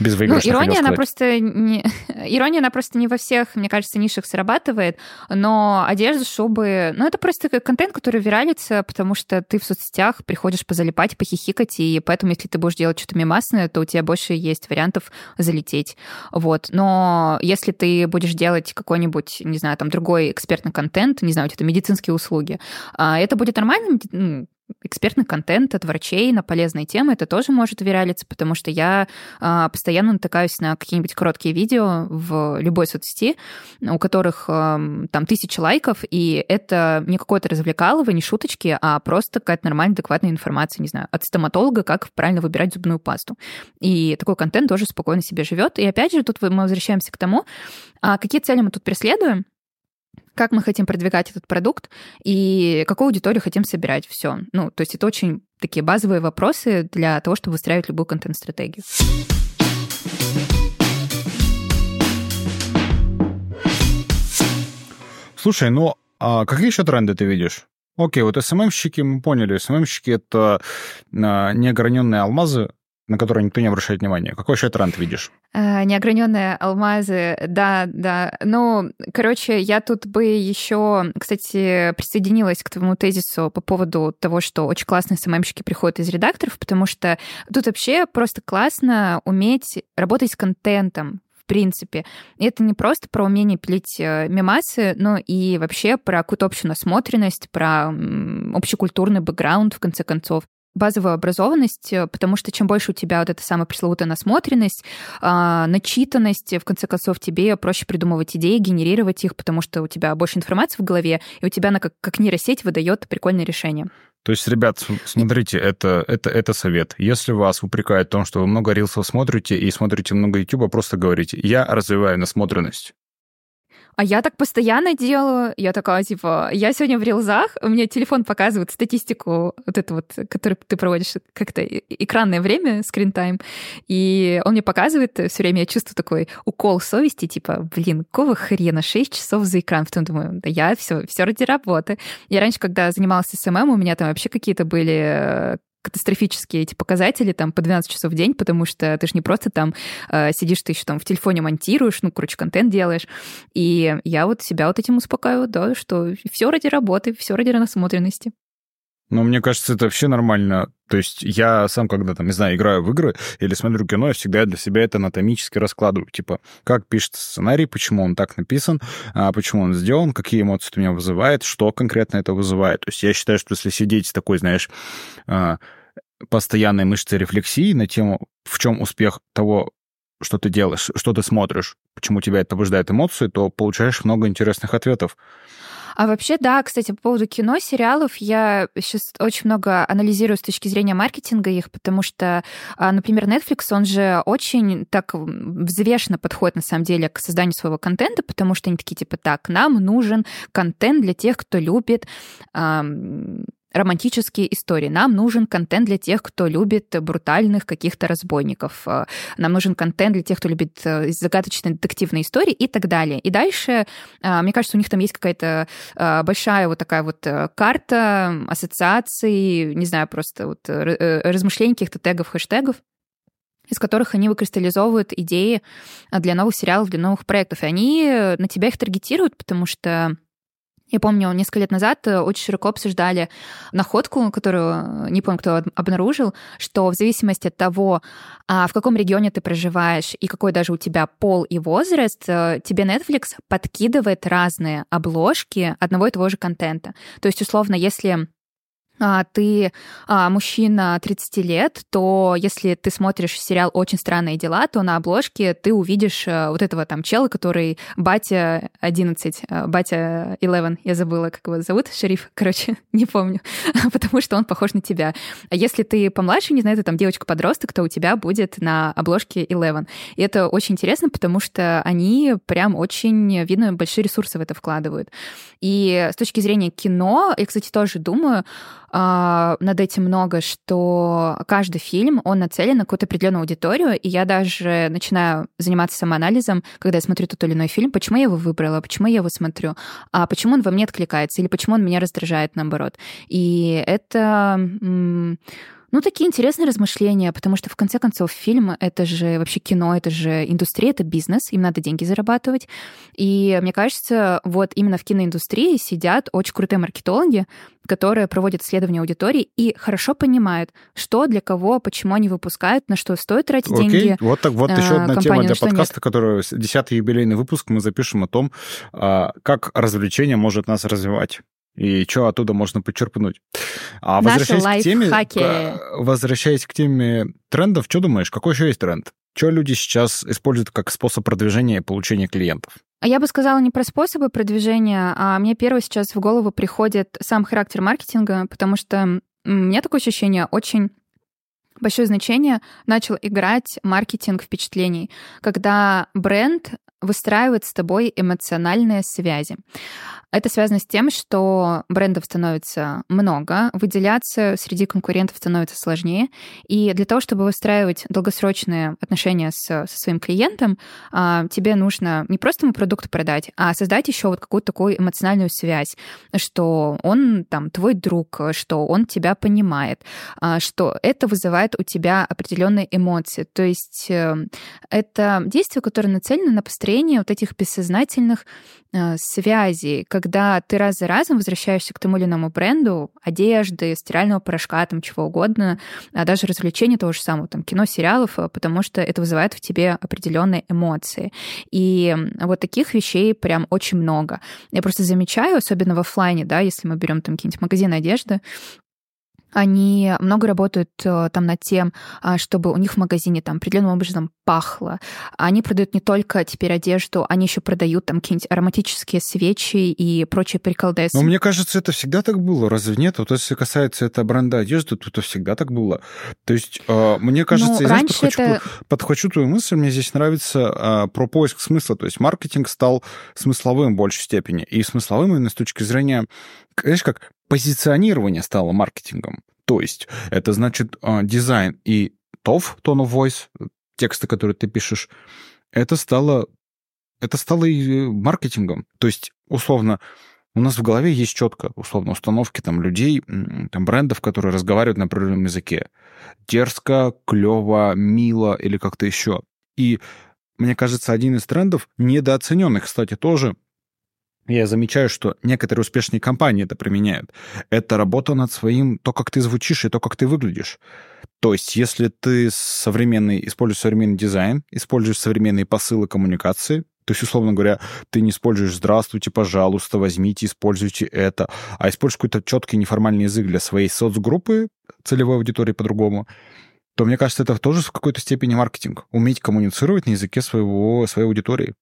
Без ну, ирония, она просто не... ирония, она просто не во всех, мне кажется, нишах срабатывает, но одежда, шубы, ну, это просто контент, который виралится, потому что ты в соцсетях приходишь позалипать, похихикать, и поэтому, если ты будешь делать что-то мемасное, то у тебя больше есть вариантов залететь. Вот. Но если ты будешь делать какой-нибудь, не знаю, там, другой экспертный контент, не знаю, это медицинские услуги, а, это будет нормальным экспертный контент от врачей на полезные темы, это тоже может виралиться, потому что я а, постоянно натыкаюсь на какие-нибудь короткие видео в любой соцсети, у которых а, там тысячи лайков, и это не какое-то развлекалово, не шуточки, а просто какая-то нормальная, адекватная информация, не знаю, от стоматолога, как правильно выбирать зубную пасту. И такой контент тоже спокойно себе живет. И опять же, тут мы возвращаемся к тому, а какие цели мы тут преследуем, как мы хотим продвигать этот продукт и какую аудиторию хотим собирать. Все. Ну, то есть это очень такие базовые вопросы для того, чтобы выстраивать любую контент-стратегию. Слушай, ну а какие еще тренды ты видишь? Окей, вот СММщики, мы поняли, СММщики — это а, неограненные алмазы, на которые никто не обращает внимания. Какой еще тренд видишь? А, неограненные алмазы, да, да. Ну, короче, я тут бы еще, кстати, присоединилась к твоему тезису по поводу того, что очень классные СММщики приходят из редакторов, потому что тут вообще просто классно уметь работать с контентом, в принципе. И это не просто про умение пилить э, мемасы, но и вообще про какую-то общую насмотренность, про общекультурный бэкграунд, в конце концов базовую образованность, э, потому что чем больше у тебя вот эта самая пресловутая насмотренность, а, начитанность, в конце концов, тебе проще придумывать идеи, генерировать их, потому что у тебя больше информации в голове, и у тебя она как, как нейросеть выдает прикольное решение. То есть, ребят, смотрите, это, это, это совет. Если вас упрекают в том, что вы много рилсов смотрите и смотрите много YouTube, просто говорите, я развиваю насмотренность. А я так постоянно делаю. Я такая, типа, я сегодня в рилзах, у меня телефон показывает статистику вот эту вот, которую ты проводишь как-то экранное время, screen time, и он мне показывает все время, я чувствую такой укол совести, типа, блин, какого хрена, 6 часов за экран. Потом думаю, да я все, все ради работы. Я раньше, когда занималась СММ, у меня там вообще какие-то были катастрофические эти показатели там по 12 часов в день, потому что ты же не просто там э, сидишь, ты еще там в телефоне монтируешь, ну, короче, контент делаешь. И я вот себя вот этим успокаиваю, да, что все ради работы, все ради насмотренности. Ну, мне кажется, это вообще нормально. То есть я сам, когда там, не знаю, играю в игры или смотрю кино, я всегда для себя это анатомически раскладываю. Типа, как пишется сценарий, почему он так написан, а почему он сделан, какие эмоции это меня вызывает, что конкретно это вызывает. То есть я считаю, что если сидеть с такой, знаешь, а, постоянной мышцей рефлексии на тему, в чем успех того, что ты делаешь, что ты смотришь, почему тебя это побуждает эмоции, то получаешь много интересных ответов. А вообще, да, кстати, по поводу кино, сериалов, я сейчас очень много анализирую с точки зрения маркетинга их, потому что, а, например, Netflix, он же очень так взвешенно подходит, на самом деле, к созданию своего контента, потому что они такие, типа, так, нам нужен контент для тех, кто любит романтические истории. Нам нужен контент для тех, кто любит брутальных каких-то разбойников. Э, нам нужен контент для тех, кто любит э, загадочные детективные истории и так далее. И дальше, э, мне кажется, у них там есть какая-то большая вот такая вот карта ассоциаций, не знаю, просто вот размышлений каких-то тегов, хэштегов из которых они выкристаллизовывают идеи для новых сериалов, для новых проектов. И они на тебя их таргетируют, потому что я помню, несколько лет назад э, очень широко обсуждали находку, которую э, не помню, кто обнаружил, что в зависимости от того, а, в каком регионе ты проживаешь и какой даже у тебя пол и возраст, э, тебе Netflix подкидывает разные обложки одного и того же контента. То есть, условно, если ты а, мужчина 30 лет, то если ты смотришь сериал «Очень странные дела», то на обложке ты увидишь а, вот этого там чела, который батя 11, а, батя 11, я забыла, как его зовут, шериф, короче, не помню, потому что он похож на тебя. А если ты помладше, не знаю, ты там девочка-подросток, то у тебя будет на обложке 11. И это очень интересно, потому что они прям очень, видно, большие ресурсы в это вкладывают. И с точки зрения кино, я, кстати, тоже думаю, а, над этим много, что каждый фильм, он нацелен на какую-то определенную аудиторию, и я даже начинаю заниматься самоанализом, когда я смотрю тот или иной фильм, почему я его выбрала, почему я его смотрю, а почему он во мне откликается, или почему он меня раздражает, наоборот. И это Ну, такие интересные размышления, потому что, в конце концов, фильм — это же вообще кино, это же индустрия, это бизнес, им надо деньги зарабатывать. И мне кажется, вот именно в киноиндустрии сидят очень крутые маркетологи, которые проводят исследования аудитории и хорошо понимают, что для кого, почему они выпускают, на что стоит тратить Окей. деньги. Вот так вот еще одна тема для подкаста, которую десятый юбилейный выпуск мы запишем о том, а, как развлечение может нас развивать и что оттуда можно почерпнуть. А возвращаясь к теме, возвращаясь к теме трендов, что думаешь, какой еще есть тренд? Что люди сейчас используют как способ продвижения и получения клиентов? А я бы сказала не про способы продвижения, а мне первое сейчас в голову приходит сам характер маркетинга, потому что у меня такое ощущение очень большое значение начал играть маркетинг впечатлений, когда бренд выстраивает с тобой эмоциональные связи. Это связано с тем, что брендов становится много, выделяться среди конкурентов становится сложнее. И для того, чтобы выстраивать долгосрочные отношения с, со своим клиентом, а, тебе нужно не просто ему продукт продать, а создать еще вот какую-то такую эмоциональную связь, что он там твой друг, что он тебя понимает, а, что это вызывает у тебя определенные эмоции. То есть э, это действие, которое нацелено на построение вот этих бессознательных э, связей, когда ты раз за разом возвращаешься к тому или иному бренду одежды, стирального порошка, там чего угодно, а даже развлечений того же самого, там кино, сериалов, э, потому что это вызывает в тебе определенные эмоции. И вот таких вещей прям очень много. Я просто замечаю, особенно в офлайне, да, если мы берем там какие-нибудь магазины одежды, они много работают э, там над тем, а, чтобы у них в магазине там определенным образом пахло. Они продают не только теперь одежду, они еще продают там какие-нибудь ароматические свечи и прочие приколдесы. Но мне кажется, это всегда так было, разве нет? Вот если касается это бренда одежды, то это всегда так было. То есть, э, мне кажется, ну, я знаешь, подхвачу, это... подхвачу твою мысль, мне здесь нравится э, про поиск смысла. То есть маркетинг стал смысловым в большей степени. И смысловым именно с точки зрения, знаешь, как позиционирование стало маркетингом. То есть это значит а, дизайн и TOF, tone of voice, тексты, которые ты пишешь, это стало, это стало и маркетингом. То есть, условно, у нас в голове есть четко, условно, установки там людей, там брендов, которые разговаривают на определенном языке. Дерзко, клево, мило или как-то еще. И мне кажется, один из трендов, недооцененных, кстати, тоже, я замечаю, что некоторые успешные компании это применяют. Это работа над своим, то, как ты звучишь и то, как ты выглядишь. То есть, если ты современный, используешь современный дизайн, используешь современные посылы коммуникации, то есть, условно говоря, ты не используешь «здравствуйте, пожалуйста, возьмите, используйте это», а используешь какой-то четкий неформальный язык для своей соцгруппы, целевой аудитории по-другому, то, мне кажется, это тоже в какой-то степени маркетинг. Уметь коммуницировать на языке своего, своей аудитории.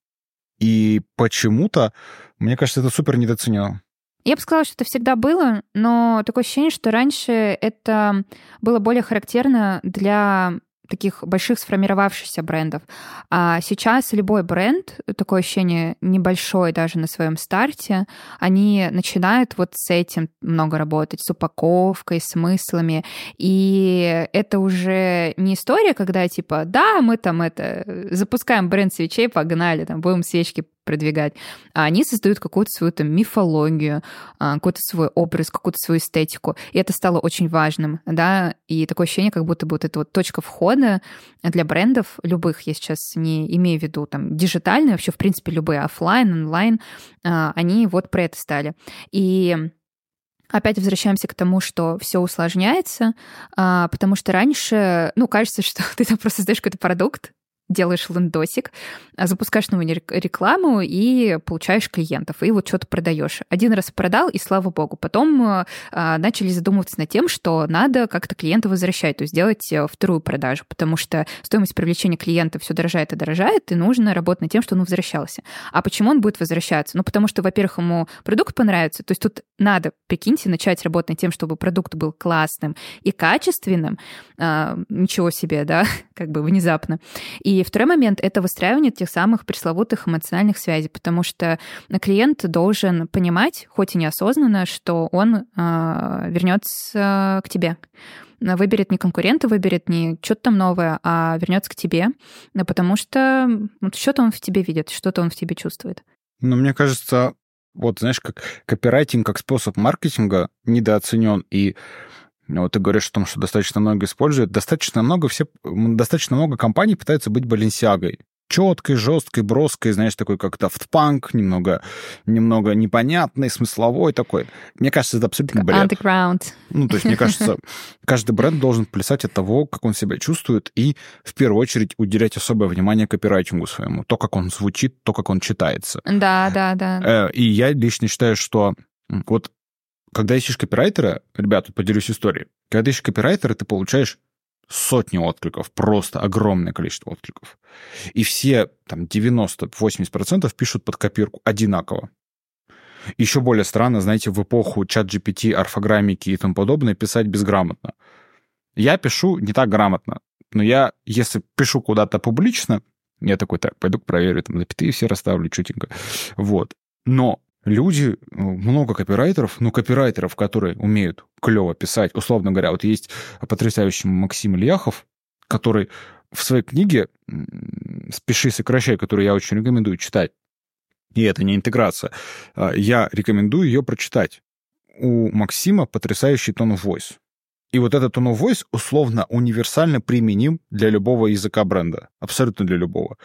И почему-то, мне кажется, это супер недооценено. Я бы сказала, что это всегда было, но такое ощущение, что раньше это было более характерно для таких больших сформировавшихся брендов. А сейчас любой бренд, такое ощущение небольшой даже на своем старте, они начинают вот с этим много работать, с упаковкой, смыслами. И это уже не история, когда типа, да, мы там это запускаем бренд свечей, погнали, там будем свечки продвигать, а они создают какую-то свою там мифологию, а, какой-то свой образ, какую-то свою эстетику. И это стало очень важным, да, и такое ощущение, как будто бы вот эта вот точка входа для брендов любых, я сейчас не имею в виду там диджитальные, вообще в принципе любые офлайн, онлайн, а, они вот про это стали. И Опять возвращаемся к тому, что все усложняется, а, потому что раньше, ну, кажется, что ты там просто создаешь какой-то продукт, делаешь лендосик, а, запускаешь новую рекламу и получаешь клиентов, и вот что-то продаешь. Один раз продал, и слава богу. Потом а, а, начали задумываться над тем, что надо как-то клиента возвращать, то есть сделать э, вторую продажу, потому что стоимость привлечения клиента все дорожает и дорожает, и нужно работать над тем, что он возвращался. А почему он будет возвращаться? Ну, потому что, во-первых, ему продукт понравится, то есть тут надо, прикиньте, начать работать над тем, чтобы продукт был классным и качественным. А, ничего себе, да, как бы внезапно. И и второй момент — это выстраивание тех самых пресловутых эмоциональных связей, потому что клиент должен понимать, хоть и неосознанно, что он э, вернется к тебе выберет не конкурента, выберет не что-то там новое, а вернется к тебе, потому что вот что-то он в тебе видит, что-то он в тебе чувствует. Ну, мне кажется, вот знаешь, как копирайтинг как способ маркетинга недооценен, и Вот ты говоришь о том, что достаточно много используют. Достаточно много, все, достаточно много компаний пытаются быть баленсиагой четкой, жесткой, броской, знаешь, такой как Daft Punk, немного, немного непонятный, смысловой такой. Мне кажется, это абсолютно бред. Underground. Ну, то есть, мне кажется, каждый бренд должен плясать от того, как он себя чувствует, и в первую очередь уделять особое внимание копирайтингу своему. То, как он звучит, то, как он читается. Да, да, да. Э, и я лично считаю, что вот когда ищешь копирайтера, ребята, поделюсь историей, когда ищешь копирайтера, ты получаешь сотни откликов, просто огромное количество откликов. И все там 90-80% пишут под копирку одинаково. Еще более странно, знаете, в эпоху чат GPT, орфограммики и тому подобное писать безграмотно. Я пишу не так грамотно, но я, если пишу куда-то публично, я такой, так, пойду проверю, там запятые все расставлю чутенько. Вот. Но люди, ну, много копирайтеров, но копирайтеров, которые умеют клево писать, условно говоря, вот есть потрясающий Максим Ильяхов, который в своей книге «Спеши, сокращай», которую я очень рекомендую читать, и это не интеграция, а, я рекомендую ее прочитать. У Максима потрясающий тон of voice. И вот этот of voice условно универсально применим для любого языка бренда. Абсолютно для любого.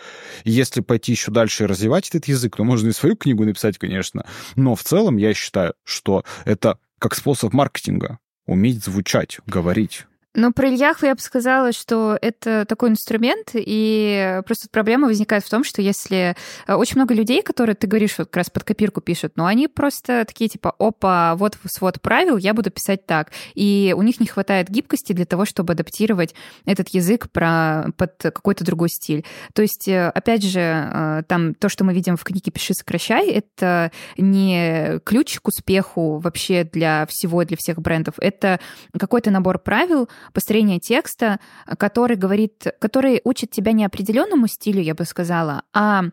Если пойти еще дальше и развивать этот язык, то можно и свою книгу написать, конечно. Но в целом я считаю, что это как способ маркетинга. Уметь звучать, говорить. Ну, про Ильяху я бы сказала, что это такой инструмент, и просто проблема возникает в том, что если э, очень много людей, которые, ты говоришь, вот как раз под копирку пишут, но они просто такие типа, опа, вот свод правил, я буду писать так. И у них не хватает гибкости для того, чтобы адаптировать этот язык про, под какой-то другой стиль. То есть, э, опять же, э, там то, что мы видим в книге «Пиши, сокращай», это не ключ к успеху вообще для всего, для всех брендов. Это какой-то набор правил, построение текста, который говорит, который учит тебя не определенному стилю, я бы сказала, а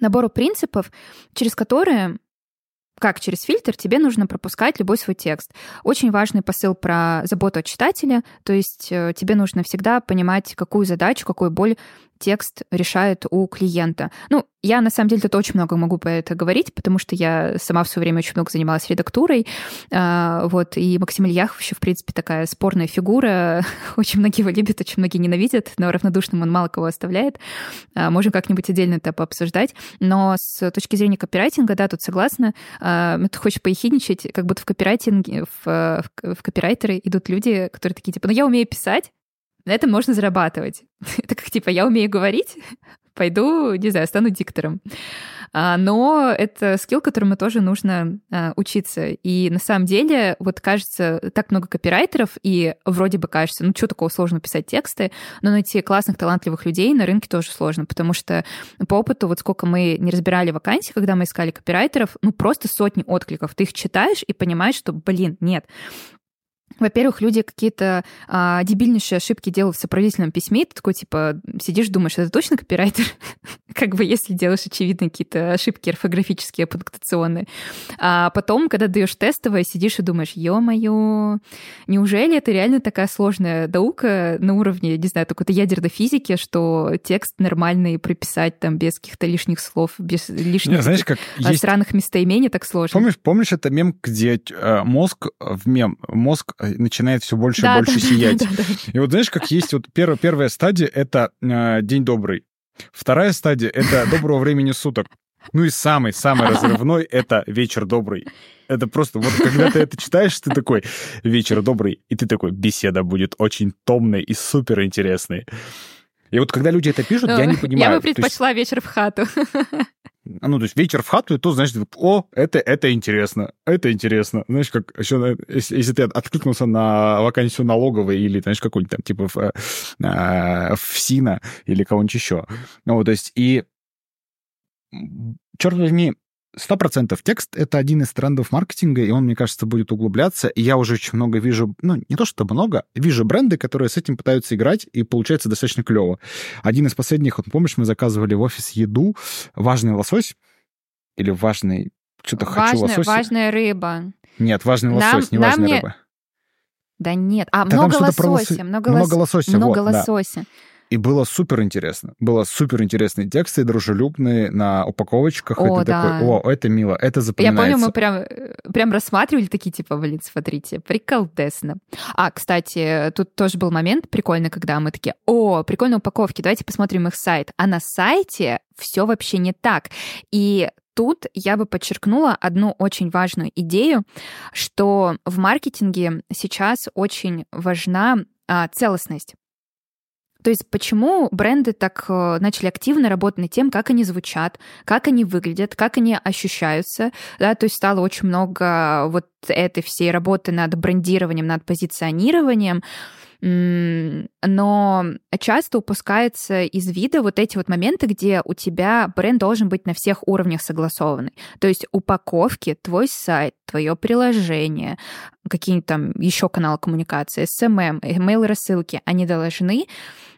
набору принципов, через которые как через фильтр тебе нужно пропускать любой свой текст. Очень важный посыл про заботу от читателя, то есть э, тебе нужно всегда понимать, какую задачу, какую боль текст решает у клиента. Ну, я, на самом деле, тут очень много могу про это говорить, потому что я сама в свое время очень много занималась редактурой. А, вот, и Максим Ильяхов еще, в принципе, такая спорная фигура. Очень многие его любят, очень многие ненавидят, но равнодушным он мало кого оставляет. А, можем как-нибудь отдельно это пообсуждать. Но с точки зрения копирайтинга, да, тут согласна. А, ты хочешь поехидничать, как будто в копирайтинге, в, в, в копирайтеры идут люди, которые такие, типа, ну, я умею писать, на этом можно зарабатывать. Это как, типа, я умею говорить, пойду, не знаю, стану диктором. А, но это скилл, которому тоже нужно а, учиться. И на самом деле, вот кажется, так много копирайтеров, и вроде бы кажется, ну что такого сложно писать тексты, но найти классных, талантливых людей на рынке тоже сложно, потому что по опыту, вот сколько мы не разбирали вакансии, когда мы искали копирайтеров, ну просто сотни откликов. Ты их читаешь и понимаешь, что, блин, нет, во-первых, люди какие-то а, дебильнейшие ошибки делают в сопроводительном письме, ты такой, типа, сидишь, думаешь, это точно копирайтер? как бы если делаешь очевидно какие-то ошибки орфографические, пунктуационные. А потом, когда даешь тестовое, сидишь и думаешь, ё-моё, неужели это реально такая сложная наука на уровне, не знаю, какой-то ядерной физики, что текст нормальный прописать там без каких-то лишних слов, без лишних не, знаешь, как а, есть... странных местоимений так сложно. Помнишь, помнишь это мем, где э, мозг в мем, мозг э, начинает все больше да, и больше да, сиять. Да, да, да. И вот знаешь, как есть вот первая, первая стадия — это э, день добрый. Вторая стадия — это доброго времени суток. Ну и самый-самый разрывной — это вечер добрый. Это просто вот когда ты это читаешь, ты такой вечер добрый, и ты такой беседа будет очень томной и супер интересной. И вот когда люди это пишут, я не понимаю. Я бы предпочла есть... вечер в хату. Ну, то есть вечер в хату, то, знаешь, о, это, это интересно, это интересно. Знаешь, как еще, если, если ты откликнулся на вакансию налоговой или, знаешь, какой-нибудь там, типа, в, э, в СИНа или кого-нибудь еще. Ну, то есть, и черт возьми, Сто процентов текст — это один из трендов маркетинга, и он, мне кажется, будет углубляться. И я уже очень много вижу, ну, не то что много, вижу бренды, которые с этим пытаются играть, и получается достаточно клево. Один из последних, вот помнишь, мы заказывали в офис еду, важный лосось, или важный, что-то хочу лосось. Важная рыба. Нет, важный лосось, нам, не важная не... рыба. Да нет, а да много лосося, много, много лосося. Много вот, лосося. Да. И было супер интересно. Было супер интересные тексты, дружелюбные на упаковочках. О, ты да. такой, о, это мило, это запоминается. Я помню, мы прям, прям рассматривали такие, типа, блин, смотрите, приколдесно. А, кстати, тут тоже был момент прикольный, когда мы такие, о, прикольные упаковки, давайте посмотрим их сайт. А на сайте все вообще не так. И тут я бы подчеркнула одну очень важную идею, что в маркетинге сейчас очень важна а, целостность. То есть почему бренды так э, начали активно работать над тем, как они звучат, как они выглядят, как они ощущаются, да, то есть стало очень много вот этой всей работы над брендированием, над позиционированием, но часто упускается из вида вот эти вот моменты, где у тебя бренд должен быть на всех уровнях согласованный. То есть упаковки, твой сайт, твое приложение, какие-нибудь там еще каналы коммуникации, SMM, email рассылки, они должны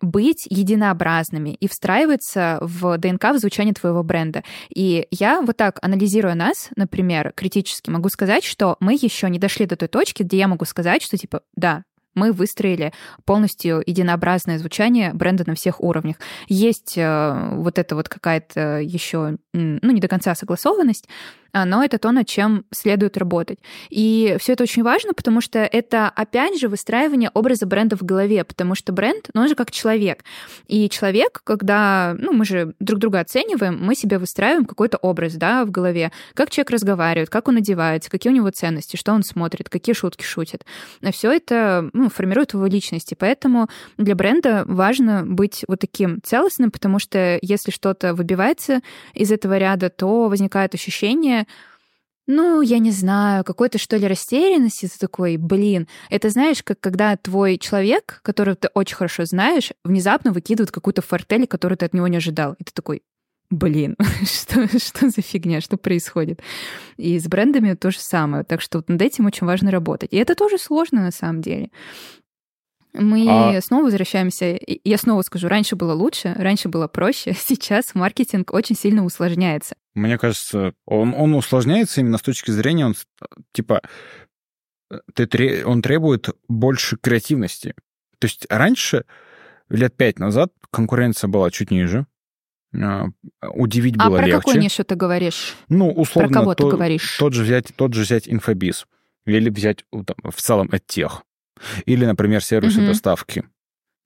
быть единообразными и встраиваться в ДНК в звучание твоего бренда. И я вот так, анализируя нас, например, критически, могу сказать, что мы еще не дошли до той точки, где я могу сказать, что типа, да, мы выстроили полностью единообразное звучание бренда на всех уровнях. Есть э, вот это вот какая-то еще, ну, не до конца согласованность, но это то, над чем следует работать. И все это очень важно, потому что это, опять же, выстраивание образа бренда в голове, потому что бренд, ну, он же как человек. И человек, когда, ну, мы же друг друга оцениваем, мы себе выстраиваем какой-то образ, да, в голове. Как человек разговаривает, как он одевается, какие у него ценности, что он смотрит, какие шутки шутит. Все это ну, формирует его личность. И поэтому для бренда важно быть вот таким целостным, потому что если что-то выбивается из этого ряда, то возникает ощущение, ну, я не знаю, какой-то, что ли, растерянности, ты такой, блин, это знаешь, как когда твой человек, которого ты очень хорошо знаешь, внезапно выкидывает какую-то фортель, которую ты от него не ожидал. И ты такой, блин, что, что за фигня, что происходит? И с брендами то же самое. Так что вот над этим очень важно работать. И это тоже сложно на самом деле. Мы а... снова возвращаемся. Я снова скажу, раньше было лучше, раньше было проще. Сейчас маркетинг очень сильно усложняется. Мне кажется, он, он усложняется именно с точки зрения, он, типа, ты, он требует больше креативности. То есть раньше, лет пять назад, конкуренция была чуть ниже, а, удивить было а про легче. какую нишу ты говоришь? Ну, условно, про кого то, ты говоришь? Тот же взять, тот же взять инфобиз. Или взять там, в целом от тех. Или, например, сервисы угу. доставки.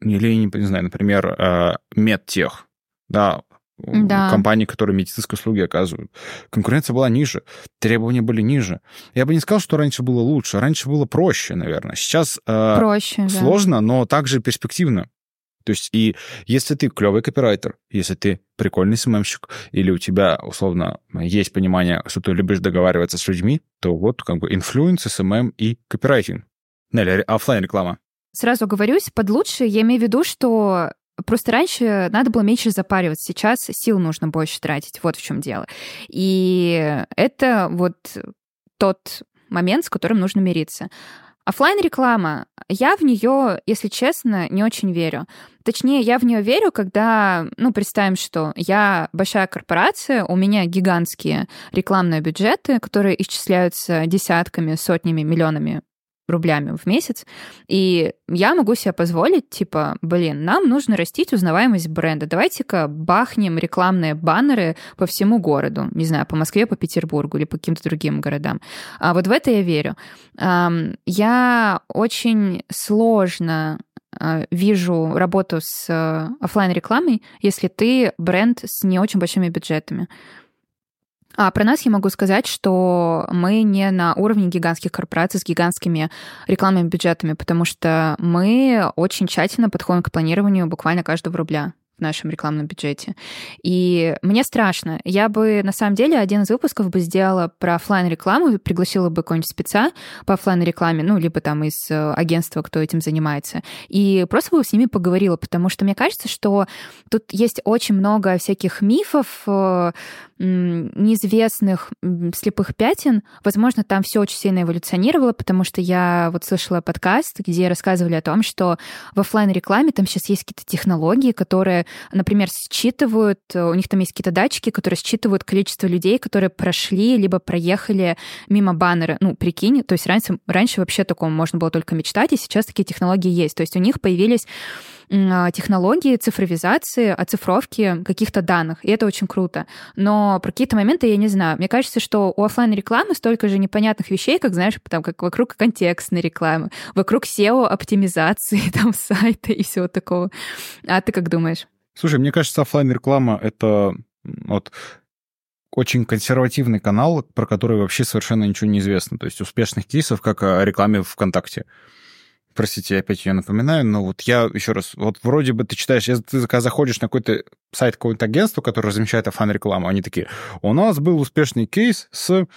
Или, не, не знаю, например, э, медтех. Да, да. компании, которые медицинские услуги оказывают. Конкуренция была ниже, требования были ниже. Я бы не сказал, что раньше было лучше, раньше было проще, наверное. Сейчас э, проще, сложно, да. но также перспективно. То есть и если ты клевый копирайтер, если ты прикольный СММщик, или у тебя, условно, есть понимание, что ты любишь договариваться с людьми, то вот как бы influence, СММ и копирайтинг. Или офлайн реклама. Сразу оговорюсь, под лучше я имею в виду, что Просто раньше надо было меньше запариваться, сейчас сил нужно больше тратить. Вот в чем дело. И это вот тот момент, с которым нужно мириться. Оффлайн реклама я в нее, если честно, не очень верю. Точнее, я в нее верю, когда, ну, представим, что я большая корпорация, у меня гигантские рекламные бюджеты, которые исчисляются десятками, сотнями, миллионами рублями в месяц. И я могу себе позволить, типа, блин, нам нужно растить узнаваемость бренда. Давайте-ка бахнем рекламные баннеры по всему городу. Не знаю, по Москве, по Петербургу или по каким-то другим городам. А вот в это я верю. Я очень сложно а, вижу работу с э, офлайн рекламой, если ты бренд с не очень большими бюджетами. А про нас я могу сказать, что мы не на уровне гигантских корпораций с гигантскими рекламными бюджетами, потому что мы очень тщательно подходим к планированию буквально каждого рубля в нашем рекламном бюджете. И мне страшно. Я бы, на самом деле, один из выпусков бы сделала про офлайн рекламу пригласила бы какого-нибудь спеца по офлайн рекламе ну, либо там из э, агентства, кто этим занимается, и просто бы с ними поговорила, потому что мне кажется, что тут есть очень много всяких мифов, э, неизвестных слепых пятен. Возможно, там все очень сильно эволюционировало, потому что я вот слышала подкаст, где рассказывали о том, что в офлайн рекламе там сейчас есть какие-то технологии, которые например, считывают, э, у них там есть какие-то датчики, которые считывают количество людей, которые прошли либо проехали мимо баннера. Ну, прикинь, то есть раньше, раньше вообще такому можно было только мечтать, и сейчас такие технологии есть. То есть у них появились технологии цифровизации, оцифровки каких-то данных, и это очень круто. Но про какие-то моменты я не знаю. Мне кажется, что у офлайн рекламы столько же непонятных вещей, как, знаешь, там, как вокруг контекстной рекламы, вокруг SEO-оптимизации там сайта и всего такого. А ты как думаешь? Слушай, мне кажется, офлайн реклама это вот очень консервативный канал, про который вообще совершенно ничего не известно. То есть успешных кейсов, как о рекламе ВКонтакте. Простите, я опять ее напоминаю, но вот я еще раз, вот вроде бы ты читаешь, если ты заходишь на какой-то сайт какого-то агентства, которое размещает офлайн-рекламу, они такие, у нас был успешный кейс с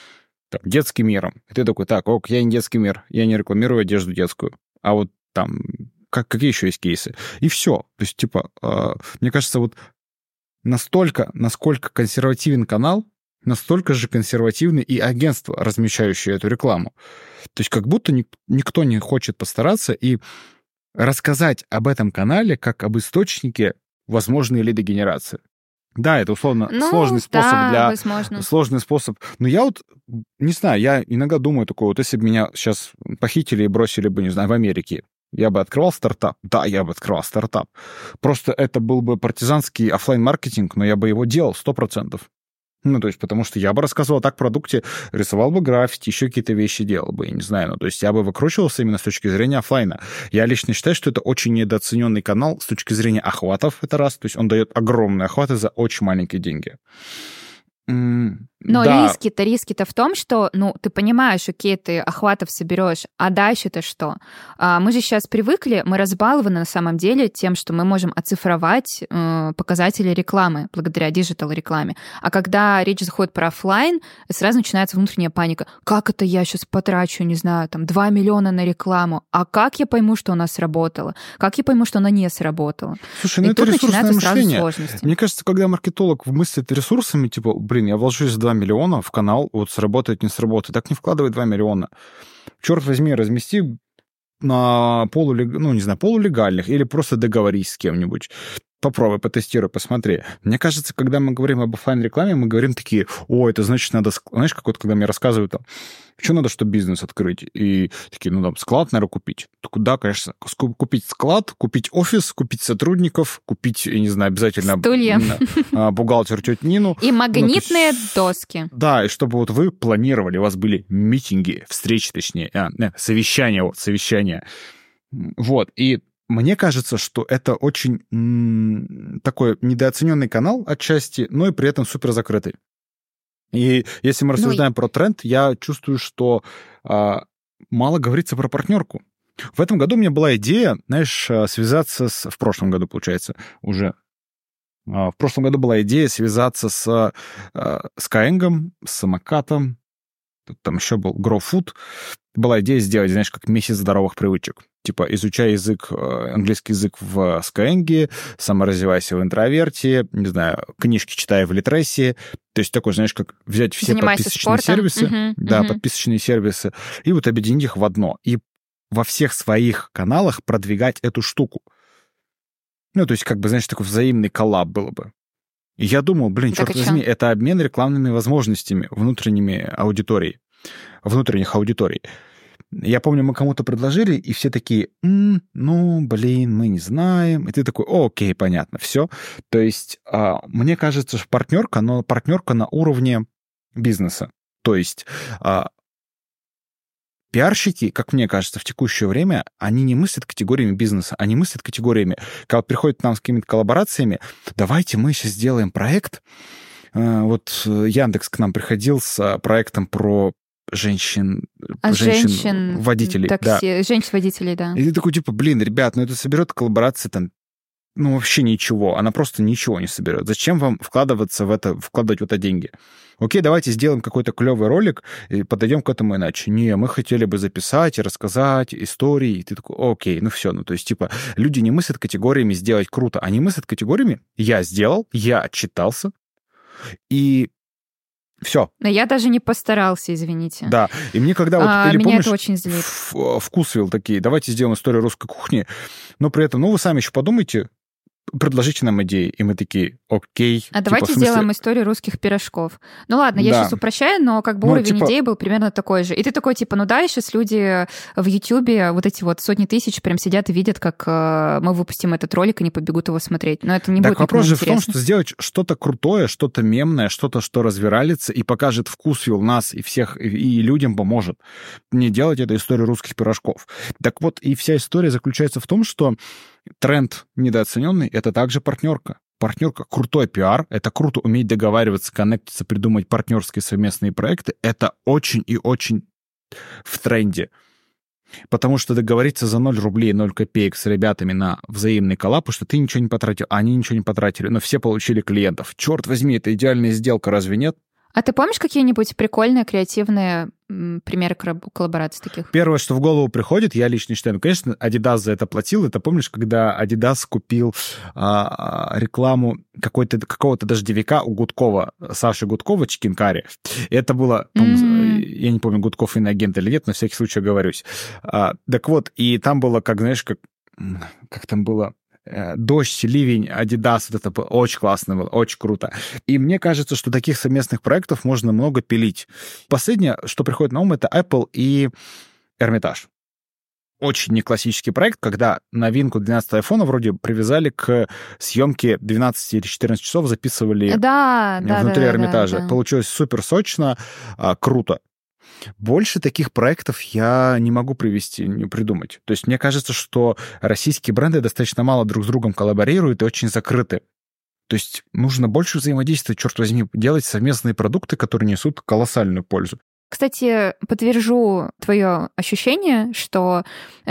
там, детским миром. И ты такой, так, ок, я не детский мир, я не рекламирую одежду детскую. А вот там, как, какие еще есть кейсы? И все. То есть, типа, э, мне кажется, вот настолько, насколько консервативен канал, настолько же консервативны и агентства, размещающие эту рекламу. То есть как будто ник- никто не хочет постараться и рассказать об этом канале как об источнике возможной лидогенерации. Да, это условно Ну, сложный способ да, для возможно. сложный способ. Но я вот не знаю, я иногда думаю такое, вот если бы меня сейчас похитили и бросили бы, не знаю, в Америке, я бы открывал стартап? Да, я бы открывал стартап. Просто это был бы партизанский оффлайн маркетинг но я бы его делал сто процентов. Ну, то есть, потому что я бы рассказывал так о продукте, рисовал бы граффити, еще какие-то вещи делал бы, я не знаю. Ну, то есть я бы выкручивался именно с точки зрения оффлайна. Я лично считаю, что это очень недооцененный канал с точки зрения охватов, это раз. То есть он дает огромные охваты за очень маленькие деньги. Но да, риски-то, риски-то в том, что, ну, ты понимаешь, окей, ты охватов соберешь, а дальше-то что? А, мы же сейчас привыкли, мы разбалованы на самом деле тем, что мы можем оцифровать э, показатели рекламы благодаря digital- рекламе. А когда речь заходит про офлайн, сразу начинается внутренняя паника. Как это я сейчас потрачу, не знаю, там, 2 миллиона на рекламу? А как я пойму, что она сработала? Как я пойму, что она не сработала? Слушай, ну это ресурсное мышление. сложности. Мне кажется, когда маркетолог мыслит ресурсами, типа, блин, я вложусь 2 миллиона в канал, вот сработает, не сработает, так не вкладывай 2 миллиона. Черт возьми, размести на полулег... ну, не знаю, полулегальных или просто договорись с кем-нибудь. Попробуй, потестируй, посмотри. Мне кажется, когда мы говорим об оффлайн рекламе мы говорим такие, о, это значит надо... ск-» Знаешь, как вот когда мне рассказывают, там, что надо, чтобы бизнес открыть? И такие, ну, там, склад, наверное, купить. Так да, конечно, купить склад, купить офис, купить сотрудников, купить, я не знаю, обязательно... Стулья. м, а, Бухгалтер тетю Нину. И магнитные есть- доски. Да, и чтобы вот вы планировали, у вас были митинги, встречи, точнее, а, совещания, вот, совещания. Вот, и мне кажется, что это очень м, такой недооцененный канал отчасти, но и при этом супер закрытый. И если мы Ну и- рассуждаем про тренд, я чувствую, что а, мало говорится про партнерку. В этом году у меня была идея, знаешь, а, связаться с... В прошлом году, получается, уже. А, В прошлом году была идея связаться с а, Skyeng, с самокатом, Тут там еще был GrowFood. Была идея сделать, знаешь, как месяц здоровых привычек. Типа, изучай язык, э, английский язык в Skyeng, саморазвивайся в интроверте, не знаю, книжки читай в Литресе. То есть такой, знаешь, как взять все Занимайся подписочные спортом. сервисы, Мгм, да, мгм. подписочные сервисы, и вот объединить их в одно. И во всех своих каналах продвигать эту штуку. Ну, то есть, как бы, знаешь, такой взаимный коллаб было бы. И я думал, блин, черт возьми, это обмен рекламными возможностями внутренними аудиторий, внутренних аудиторий. Я помню, мы кому-то предложили, и все такие, «М, ну, блин, мы не знаем. И ты такой, «О, окей, понятно, все. То есть, а, мне кажется, что партнерка, но партнерка на уровне бизнеса. То есть, а, пиарщики, как мне кажется, в текущее время, они не мыслят категориями бизнеса, они мыслят категориями, когда приходят к нам с какими-то коллаборациями, давайте мы сейчас сделаем проект. Э, Вот э, Яндекс к нам приходил с э, проектом про женщин, А женщин... женщин-водителей. да. Такси... Женщин-водителей, да. И ты такой, типа, блин, ребят, ну это соберет коллаборации там, ну вообще ничего. Она просто ничего не соберет. Зачем вам вкладываться в это, вкладывать в это деньги? Окей, давайте сделаем какой-то клевый ролик и подойдем к этому иначе. Не, мы хотели бы записать и рассказать истории. И ты такой, окей, ну все. Ну то есть, типа, люди не мыслят категориями сделать круто. Они мыслят категориями я сделал, я отчитался, и все. Но я даже не постарался, извините. Да. И мне когда вот... А, или меня помнишь, это очень злит. в- Вкусвилл такие, давайте сделаем историю русской кухни, но при этом, ну, вы сами еще подумайте, предложите нам идеи. И мы такие, окей. А типа, давайте смысле... сделаем историю русских пирожков. Ну ладно, я да. сейчас упрощаю, но как бы ну, уровень типа... идей был примерно такой же. И ты такой, типа, ну да, сейчас люди в Ютьюбе, вот эти вот сотни тысяч прям сидят и видят, как э, мы выпустим этот ролик, и не побегут его смотреть. Но это не так будет вопрос же интересно. в том, что сделать что-то крутое, что-то мемное, что-то, что развиралится и покажет вкус у нас и всех, и людям поможет. Не делать эту историю русских пирожков. Так вот, и вся история заключается в том, что тренд недооцененный — это также партнерка. Партнерка — крутой пиар, это круто уметь договариваться, коннектиться, придумать партнерские совместные проекты. Это очень и очень в тренде. Потому что договориться за 0 рублей, 0 копеек с ребятами на взаимный коллап, что ты ничего не потратил, а они ничего не потратили, но все получили клиентов. Черт возьми, это идеальная сделка, разве нет? А ты помнишь какие-нибудь прикольные, креативные примеры коллабораций таких? Первое, что в голову приходит, я лично считаю, ну, конечно, Adidas за это платил. Это помнишь, когда Adidas купил а, а рекламу какой-то, какого-то дождевика у Гудкова, Саши Гудкова, Чикинкари. Это было, mm-hmm. я не помню, Гудков иноагент или нет, на всякий случай говорюсь. А, так вот, и там было, как, знаешь, как, как там было, дождь, ливень, Adidas, вот это очень классно было, очень круто. И мне кажется, что таких совместных проектов можно много пилить. Последнее, что приходит на ум, это Apple и Hermitage. Очень не классический проект, когда новинку 12 айфона вроде привязали к съемке 12 или 14 часов, записывали да, внутри да, Эрмитажа. Да, да. Получилось супер сочно, а, круто. Больше таких проектов я не могу привести, не придумать. То есть мне кажется, что российские бренды достаточно мало друг с другом коллаборируют и очень закрыты. То есть нужно больше взаимодействовать, черт возьми, делать совместные продукты, которые несут колоссальную пользу. Кстати, подтвержу твое ощущение, что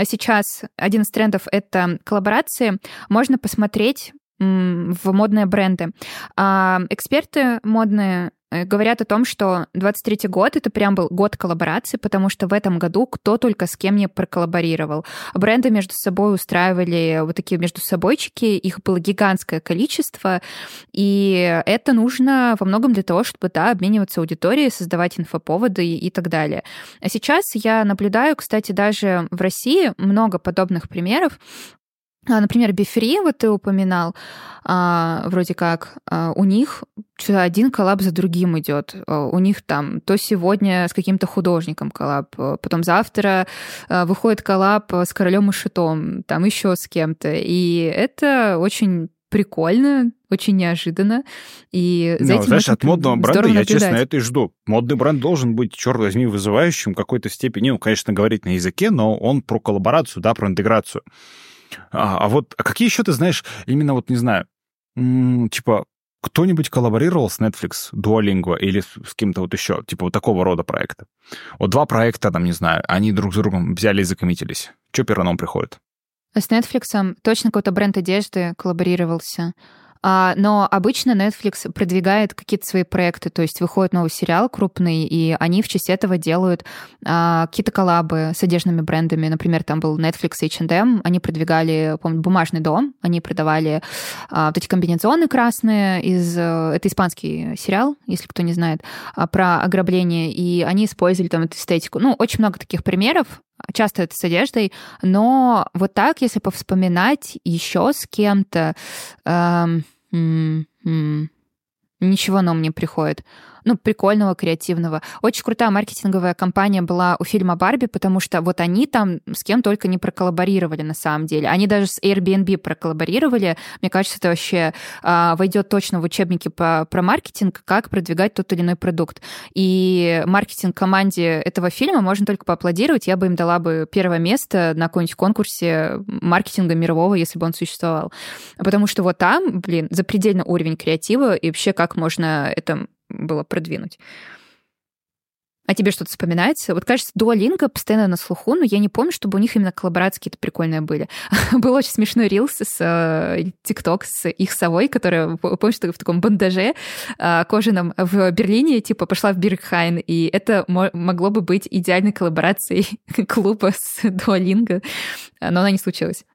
сейчас один из трендов — это коллаборации. Можно посмотреть в модные бренды. А эксперты модные говорят о том, что 23 год это прям был год коллаборации, потому что в этом году кто только с кем не проколлаборировал. Бренды между собой устраивали вот такие между собойчики, их было гигантское количество, и это нужно во многом для того, чтобы, да, обмениваться аудиторией, создавать инфоповоды и, так далее. А сейчас я наблюдаю, кстати, даже в России много подобных примеров, Например, Befree, вот ты упоминал, а, вроде как, а, у них один коллаб за другим идет. У них там то сегодня с каким-то художником коллаб, потом завтра выходит коллаб с Королем и Шутом, там еще с кем-то. И это очень прикольно, очень неожиданно. И за ну, знаешь, от модного бренда я, честно, это и жду. Модный бренд должен быть, черт возьми, вызывающим в какой-то степени, ну, конечно, говорить на языке, но он про коллаборацию, да, про интеграцию. А, а вот а какие еще ты знаешь, именно вот, не знаю, типа, кто-нибудь коллаборировал с Netflix, Duolingo или с кем-то вот еще, типа вот такого рода проекта? Вот два проекта, там, не знаю, они друг с другом взяли и закоммитились. Что первым приходит? С Netflix точно какой-то бренд одежды коллаборировался. А, но обычно Netflix продвигает какие-то свои проекты, то есть выходит новый сериал крупный, и они в честь этого делают а, какие-то коллабы с одежными брендами. Например, там был Netflix H&M, они продвигали, помню, «Бумажный дом», они продавали а, вот эти комбинезоны красные из... Э, это испанский сериал, если кто не знает, про ограбление, и они использовали там эту эстетику. Ну, очень много таких примеров, часто это с одеждой, но вот так, если повспоминать еще с кем-то, эм, ничего на ум не приходит ну, прикольного, креативного. Очень крутая маркетинговая кампания была у фильма «Барби», потому что вот они там с кем только не проколлаборировали на самом деле. Они даже с Airbnb проколлаборировали. Мне кажется, это вообще а, войдет точно в учебники по, про маркетинг, как продвигать тот или иной продукт. И маркетинг команде этого фильма можно только поаплодировать. Я бы им дала бы первое место на каком-нибудь конкурсе маркетинга мирового, если бы он существовал. Потому что вот там, блин, запредельный уровень креатива и вообще как можно это было продвинуть. А тебе что-то вспоминается? Вот, кажется, Duolingo постоянно на слуху, но я не помню, чтобы у них именно коллаборации какие-то прикольные были. Был очень смешной рилс с э, TikTok с их совой, которая, помнишь, в таком бандаже э, кожаном в Берлине, типа, пошла в Berghain, и это могло бы быть идеальной коллаборацией клуба с Duolingo, но она не случилась.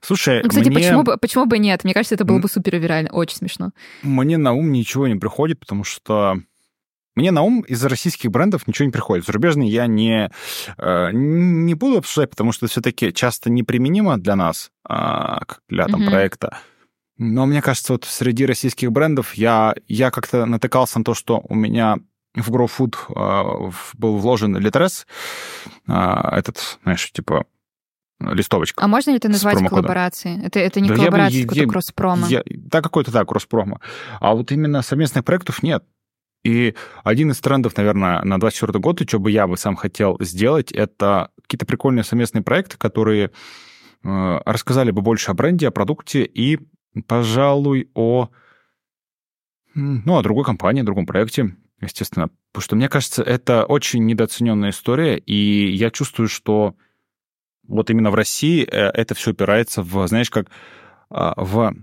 Слушай, ну, кстати, мне... почему, бы, почему бы нет? Мне кажется, это было бы супер вирально, очень смешно. Мне на ум ничего не приходит, потому что мне на ум из российских брендов ничего не приходит. Зарубежные я не, э, не буду обсуждать, потому что все-таки часто неприменимо для нас, а, для там, mm-hmm. проекта. Но мне кажется, вот среди российских брендов я, я как-то натыкался на то, что у меня в GrowFood э, был вложен Litres, э, этот, знаешь, типа листовочка. А можно ли это назвать коллаборацией? Это, это не да коллаборация, это какой-то кросс-промо. Да, какой-то, да, кросс-промо. А вот именно совместных проектов нет. И один из трендов, наверное, на 2024 год, и что бы я бы сам хотел сделать, это какие-то прикольные совместные проекты, которые э, рассказали бы больше о бренде, о продукте и, пожалуй, о, ну, о другой компании, о другом проекте, естественно. Потому что, мне кажется, это очень недооцененная история, и я чувствую, что вот именно в России э, это все упирается в, знаешь, как а, в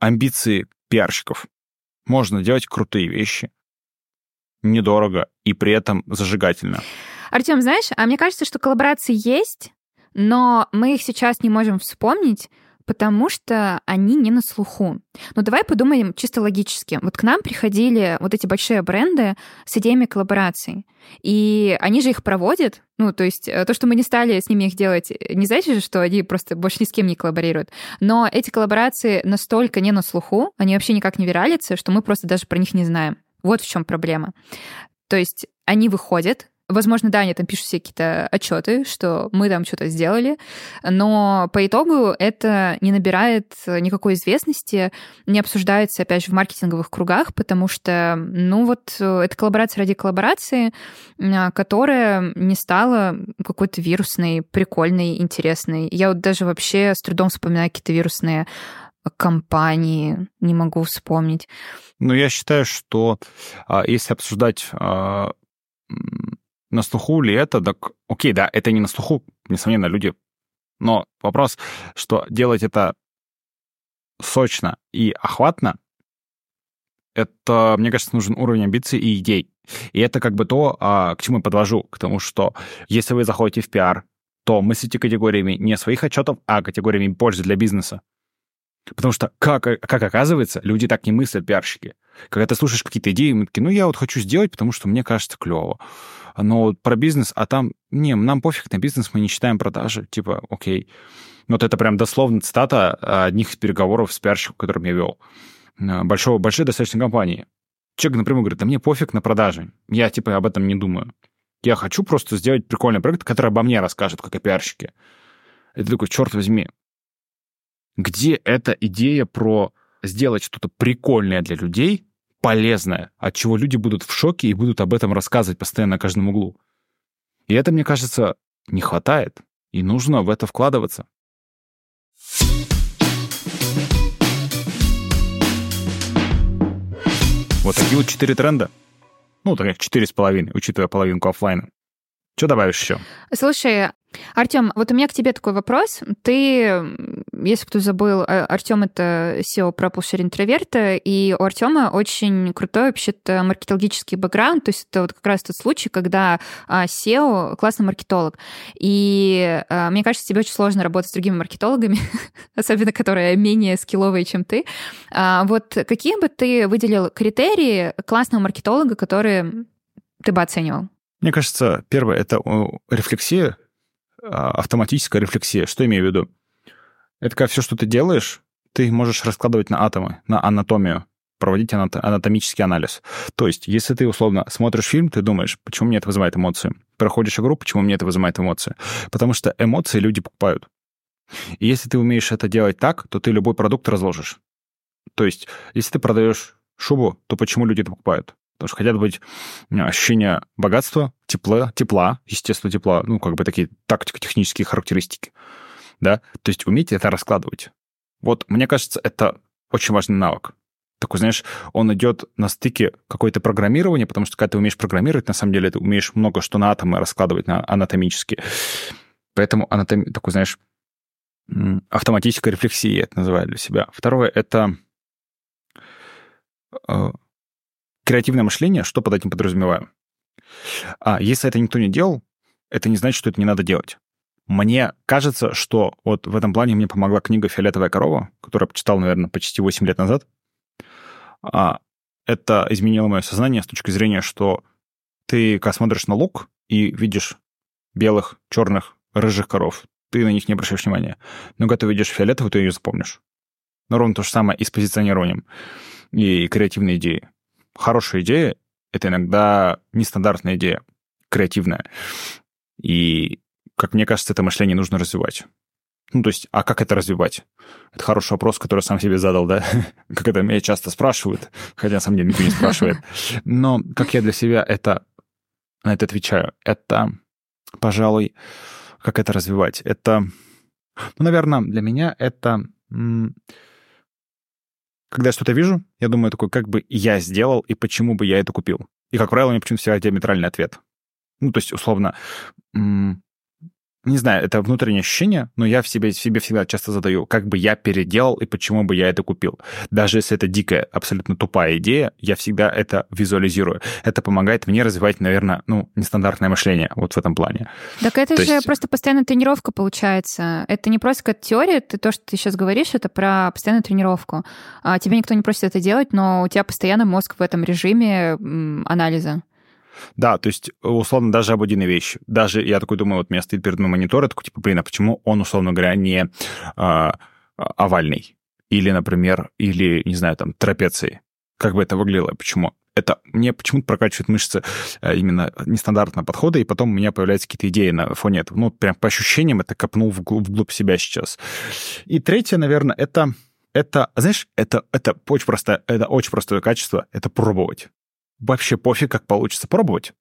амбиции пиарщиков. Можно делать крутые вещи, недорого и при этом зажигательно. Артем, знаешь, а мне кажется, что коллаборации есть, но мы их сейчас не можем вспомнить, потому что они не на слуху. Но давай подумаем чисто логически. Вот к нам приходили вот эти большие бренды с идеями коллабораций, и они же их проводят. Ну, то есть э, то, что мы не стали с ними их делать, не значит что они просто больше ни с кем не коллаборируют. Но эти коллаборации настолько не на слуху, они вообще никак не виралятся, что мы просто даже про них не знаем. Вот в чем проблема. То есть они выходят, Возможно, да, они там пишут все какие-то отчеты, что мы там что-то сделали, но по итогу это не набирает никакой известности, не обсуждается, опять же, в маркетинговых кругах, потому что, ну вот, это коллаборация ради коллаборации, а, которая не стала какой-то вирусной, прикольной, интересной. Я вот даже вообще с трудом вспоминаю какие-то вирусные компании, не могу вспомнить. Ну, я считаю, что а, если обсуждать а, на слуху ли это, так окей, да, это не на слуху, несомненно, люди. Но вопрос, что делать это сочно и охватно, это, мне кажется, нужен уровень амбиций и идей. И это как бы то, а, к чему я подвожу, к тому, что если вы заходите в пиар, то мыслите категориями не своих отчетов, а категориями пользы для бизнеса. Потому что, как, как оказывается, люди так не мыслят, пиарщики. Когда ты слушаешь какие-то идеи, мы такие, ну, я вот хочу сделать, потому что мне кажется клево но про бизнес, а там, не, нам пофиг на бизнес, мы не считаем продажи, типа, окей. Вот это прям дословно цитата одних из переговоров с пиарщиком, которым я вел. Э, большого, большой достаточно компании. Человек напрямую говорит, да мне пофиг на продажи, я типа об этом не думаю. Я хочу просто сделать прикольный проект, который обо мне расскажет, как о пиарщике. Это такой, черт возьми, где эта идея про сделать что-то прикольное для людей, полезное, от чего люди будут в шоке и будут об этом рассказывать постоянно на каждом углу. И это, мне кажется, не хватает, и нужно в это вкладываться. Вот такие вот четыре тренда. Ну, так четыре с половиной, учитывая половинку офлайна. Что добавишь еще? Слушай, Артем, вот у меня к тебе такой вопрос. Ты, если кто забыл, а, Артем это SEO пропулшер интроверта, и у Артема очень крутой вообще-то маркетологический бэкграунд, то есть это вот как раз тот случай, когда а, SEO классный маркетолог. И а, мне кажется, тебе очень сложно работать с другими маркетологами, особенно которые менее скилловые, чем ты. Вот какие бы ты выделил критерии классного маркетолога, которые ты бы оценивал? Мне кажется, первое — это рефлексия, а, автоматическая рефлексия. Что имею в виду? Это когда все, что ты делаешь, ты можешь раскладывать на атомы, на анатомию, проводить анатомический анализ. То есть, если ты, условно, смотришь фильм, ты думаешь, почему мне это вызывает эмоции? Проходишь игру, почему мне это вызывает эмоции? Потому что эмоции люди покупают. И если ты умеешь это делать так, то ты любой продукт разложишь. То есть, если ты продаешь шубу, то почему люди это покупают? Потому что хотят быть ощущения богатства, тепла, тепла, естественно, тепла, ну, как бы такие тактико-технические характеристики, да, то есть уметь это раскладывать. Вот, мне кажется, это очень важный навык. Такой, знаешь, он идет на стыке какое-то программирование, потому что когда ты умеешь программировать, на самом деле ты умеешь много что на атомы раскладывать на анатомически. Поэтому анатом... такой, знаешь, автоматическая рефлексия это называю для себя. Второе — это э, Креативное мышление, что под этим подразумеваю? А если это никто не делал, это не значит, что это не надо делать. Мне кажется, что вот в этом плане мне помогла книга «Фиолетовая корова», которую я почитал, наверное, почти 8 лет назад. А, это изменило мое сознание с точки зрения, что ты, когда смотришь на лук и видишь белых, черных, рыжих коров, ты на них не обращаешь внимания. Но когда ты видишь фиолетовую, ты ее запомнишь. Но ровно то же самое и с позиционированием, и креативной идеей. Хорошая идея — это иногда нестандартная идея, креативная. И, как мне кажется, это мышление нужно развивать. Ну, то есть, а как это развивать? Это хороший вопрос, который сам себе задал, да? как это меня часто спрашивают, хотя, на самом деле, никто не спрашивает. Но как я для себя это на это отвечаю? Это, пожалуй, как это развивать? Это, ну, наверное, для меня это... Когда я что-то вижу, я думаю такой, как бы я сделал и почему бы я это купил. И, как правило, у меня почему-то всегда диаметральный ответ. Ну, то есть, условно, не знаю, это внутреннее ощущение, но я в себе, себе всегда часто задаю, как бы я переделал и почему бы я это купил. Даже если это дикая, абсолютно тупая идея, я всегда это визуализирую. Это помогает мне развивать, наверное, ну, нестандартное мышление вот в этом плане. Так это то же есть... просто постоянная тренировка получается. Это не просто как теория, ты то, что ты сейчас говоришь, это про постоянную тренировку. А, тебе никто не просит это делать, но у тебя постоянно мозг в этом режиме анализа. Да, то есть, условно, даже обыденные вещи. Даже я такой думаю, вот у меня стоит перед мной монитор, я такой, типа, блин, а почему он, условно говоря, не а, овальный? Или, например, или, не знаю, там, трапеции. Как бы это выглядело? Почему? Это мне почему-то прокачивает мышцы э, именно нестандартного подхода, и потом у меня появляются какие-то идеи на фоне этого. Ну, прям по ощущениям это копнул вглубь, вглубь себя сейчас. И третье, наверное, это это, знаешь, это, это очень простое, это очень простое качество, это пробовать вообще пофиг, как получится пробовать.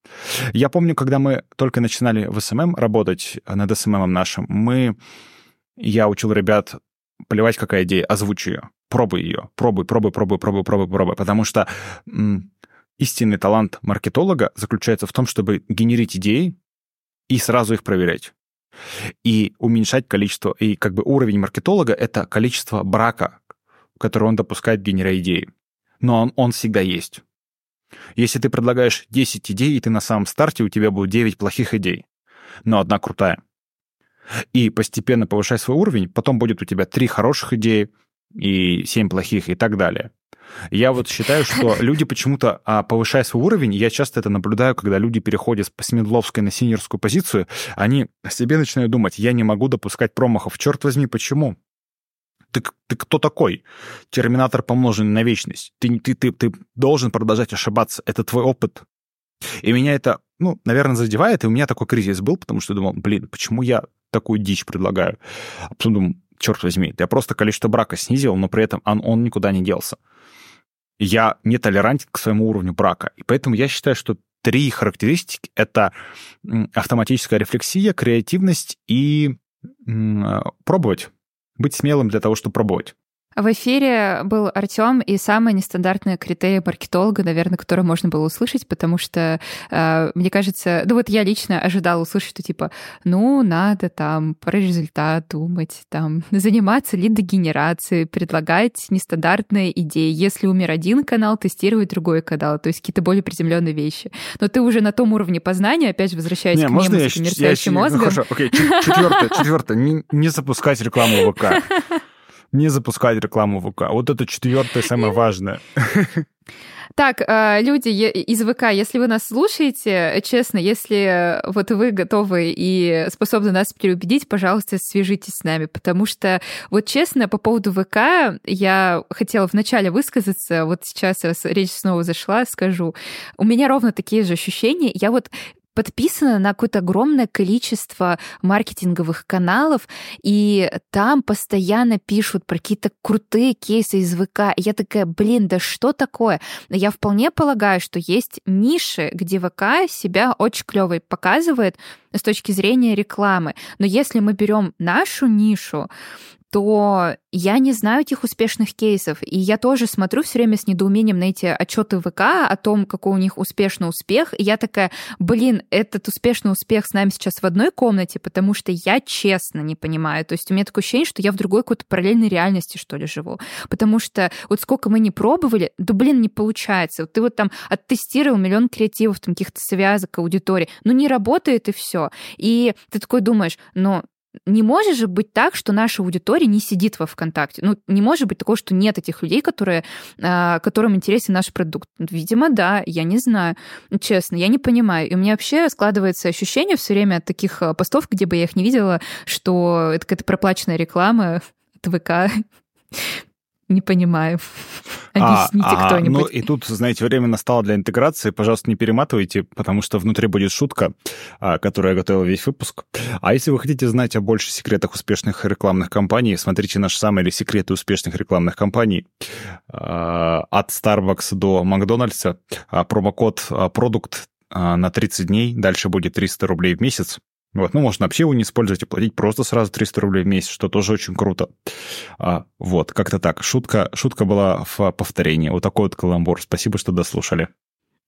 Я помню, когда мы только начинали в SMM работать над SMM ом нашим, мы, я учил ребят плевать, какая идея, озвучи ее, пробуй ее, пробуй, пробуй, пробуй, пробуй, пробуй, пробуй, потому что м, истинный талант маркетолога заключается в том, чтобы генерить идеи и сразу их проверять. И уменьшать количество, и как бы уровень маркетолога — это количество брака, который он допускает, генеря идеи. Но он, он всегда есть. Если ты предлагаешь 10 идей, и ты на самом старте, у тебя будет 9 плохих идей, но одна крутая. И постепенно повышай свой уровень, потом будет у тебя 3 хороших идеи и 7 плохих и так далее. Я вот считаю, что люди почему-то, а, повышая свой уровень, я часто это наблюдаю, когда люди переходят с медловской на синерскую позицию, они о себе начинают думать, я не могу допускать промахов. Черт возьми, почему? Ты, ты кто такой? Терминатор помноженный на вечность. Ты, ты, ты, ты должен продолжать ошибаться. Это твой опыт. И меня это, ну, наверное, задевает. И у меня такой кризис был, потому что я думал, блин, почему я такую дичь предлагаю? А потом думаю, черт возьми, я просто количество брака снизил, но при этом он, он никуда не делся. Я не толерантен к своему уровню брака. И поэтому я считаю, что три характеристики — это автоматическая рефлексия, креативность и пробовать быть смелым для того, чтобы пробовать. В эфире был Артем и самые нестандартные критерии маркетолога, наверное, которые можно было услышать, потому что, э, мне кажется, ну вот я лично ожидала услышать, что типа, ну, надо там про результат думать, там, заниматься лидогенерацией, предлагать нестандартные идеи. Если умер один канал, тестировать другой канал, то есть какие-то более приземленные вещи. Но ты уже на том уровне познания, опять возвращаясь не, к можно мему с мерцающим мозгом. Ну, хорошо, окей, четвертое, четвертое, не, не запускать рекламу ВК не запускать рекламу в ВК. Вот это четвертое самое важное. Так, э, люди из ВК, если вы нас слушаете, честно, если вот вы готовы и способны нас переубедить, пожалуйста, свяжитесь с нами, потому что вот честно, по поводу ВК я хотела вначале высказаться, вот сейчас речь снова зашла, скажу. У меня ровно такие же ощущения. Я вот подписана на какое-то огромное количество маркетинговых каналов, и там постоянно пишут про какие-то крутые кейсы из ВК. И я такая, блин, да что такое? Я вполне полагаю, что есть ниши, где ВК себя очень клево показывает с точки зрения рекламы. Но если мы берем нашу нишу, то я не знаю этих успешных кейсов. И я тоже смотрю все время с недоумением на эти отчеты ВК о том, какой у них успешный успех. И я такая, блин, этот успешный успех с нами сейчас в одной комнате, потому что я честно не понимаю. То есть у меня такое ощущение, что я в другой какой-то параллельной реальности, что ли, живу. Потому что вот сколько мы не пробовали, да, блин, не получается. Вот ты вот там оттестировал миллион креативов, там каких-то связок, аудитории, ну не работает и все. И ты такой думаешь, ну не может же быть так, что наша аудитория не сидит во ВКонтакте. Ну, не может быть такого, что нет этих людей, которые, а, которым интересен наш продукт. Видимо, да, я не знаю. Честно, я не понимаю. И у меня вообще складывается ощущение все время от таких а, постов, где бы я их не видела, что это какая-то проплаченная реклама от ВК. Не понимаю. Объясните а, кто-нибудь. Ну и тут, знаете, время настало для интеграции. Пожалуйста, не перематывайте, потому что внутри будет шутка, а, которую я готовил весь выпуск. А если вы хотите знать о больших секретах успешных рекламных кампаний, смотрите наш самый или секреты успешных рекламных кампаний а, от Starbucks до Макдональдса. Промокод продукт на 30 дней, дальше будет 300 рублей в месяц. Вот, ну, можно вообще его не использовать и платить просто сразу 300 рублей в месяц, что тоже очень круто. А, вот, как-то так. Шутка, шутка была в повторении. Вот такой вот каламбур. Спасибо, что дослушали.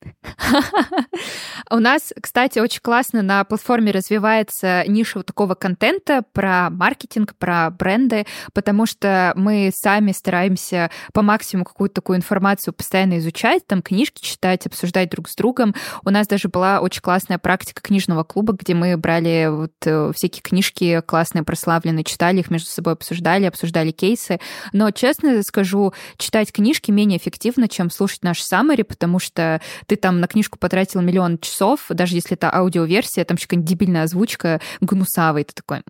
У нас, кстати, очень классно на платформе развивается ниша вот такого контента про маркетинг, про бренды, потому что мы сами стараемся по максимуму какую-то такую информацию постоянно изучать, там книжки читать, обсуждать друг с другом. У нас даже была очень классная практика книжного клуба, где мы брали вот э, всякие книжки классные, прославленные, читали их между собой, обсуждали, обсуждали кейсы. Но, честно скажу, читать книжки менее эффективно, чем слушать наш саммари, потому что ты там на книжку потратил миллион часов, даже если это аудиоверсия, там еще какая-нибудь дебильная озвучка, гнусавый, ты такой...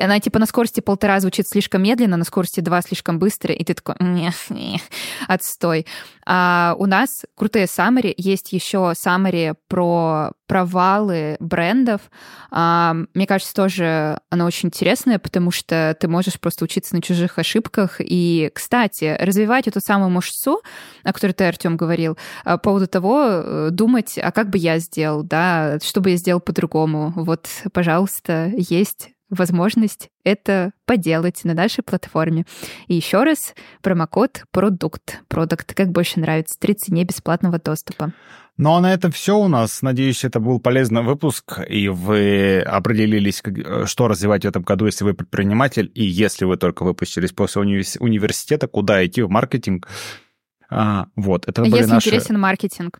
Она типа на скорости полтора звучит слишком медленно, на скорости два слишком быстро, и ты такой... Отстой. А у нас крутые саммари, есть еще саммари про провалы брендов. А, мне кажется, тоже оно очень интересное, потому что ты можешь просто учиться на чужих ошибках. И, кстати, развивать эту самую мышцу, о которой ты, Артем, говорил, по поводу того, э, думать, а как бы я сделал, да, что бы я сделал по-другому. Вот, пожалуйста, есть возможность это поделать на нашей платформе. И еще раз, промокод продукт. Продукт, как больше нравится, 30 дней бесплатного доступа. Ну а на этом все у нас. Надеюсь, это был полезный выпуск, и вы определились, э, что развивать в этом году, если вы предприниматель, и если вы только выпустились после университета, куда идти в маркетинг. А, вот, это были если наши... интересен маркетинг.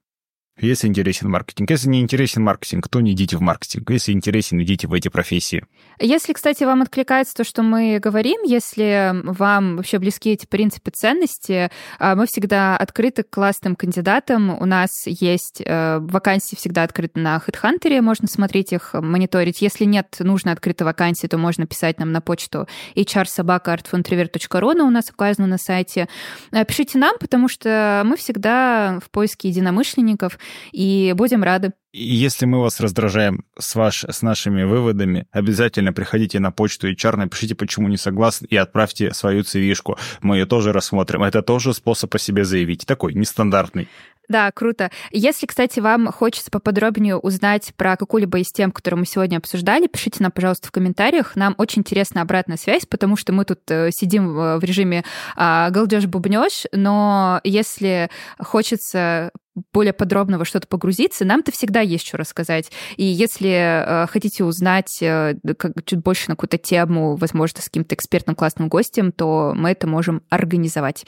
Если интересен маркетинг. Если не интересен маркетинг, то не идите в маркетинг. Если интересен, идите в эти профессии. Если, кстати, вам откликается то, что мы говорим, если вам вообще близки эти принципы ценности, а, мы всегда открыты к классным кандидатам. У нас есть э, вакансии всегда открыты на HeadHunter, можно смотреть их, мониторить. Если нет нужной открытой вакансии, то можно писать нам на почту hrsobaka.artfontrivert.ru, у нас указано на сайте. Э, пишите нам, потому что мы всегда в поиске единомышленников, и будем рады. если мы вас раздражаем с, ваш, с нашими выводами, обязательно приходите на почту HR, напишите, почему не согласны, и отправьте свою цивишку. Мы ее тоже рассмотрим. Это тоже способ о себе заявить. Такой нестандартный. Да, круто. Если, кстати, вам хочется поподробнее узнать про какую-либо из тем, которые мы сегодня обсуждали, пишите нам, пожалуйста, в комментариях. Нам очень интересна обратная связь, потому что мы тут э, сидим в режиме а, галдеж-бубнеж, но если хочется более подробно во что-то погрузиться, нам-то всегда есть что рассказать. И если э, хотите узнать э, как, чуть больше на какую-то тему, возможно, с каким-то экспертным классным гостем, то мы это можем организовать.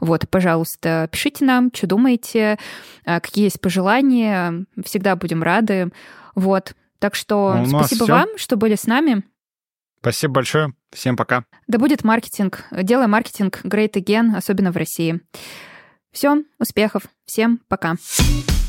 Вот, пожалуйста, пишите нам, что думаете, э, какие есть пожелания, всегда будем рады. Вот, так что ну, спасибо всё. вам, что были с нами. Спасибо большое. Всем пока. Да будет маркетинг. Делай маркетинг great again, особенно в России. Все, успехов. Всем пока. Пока.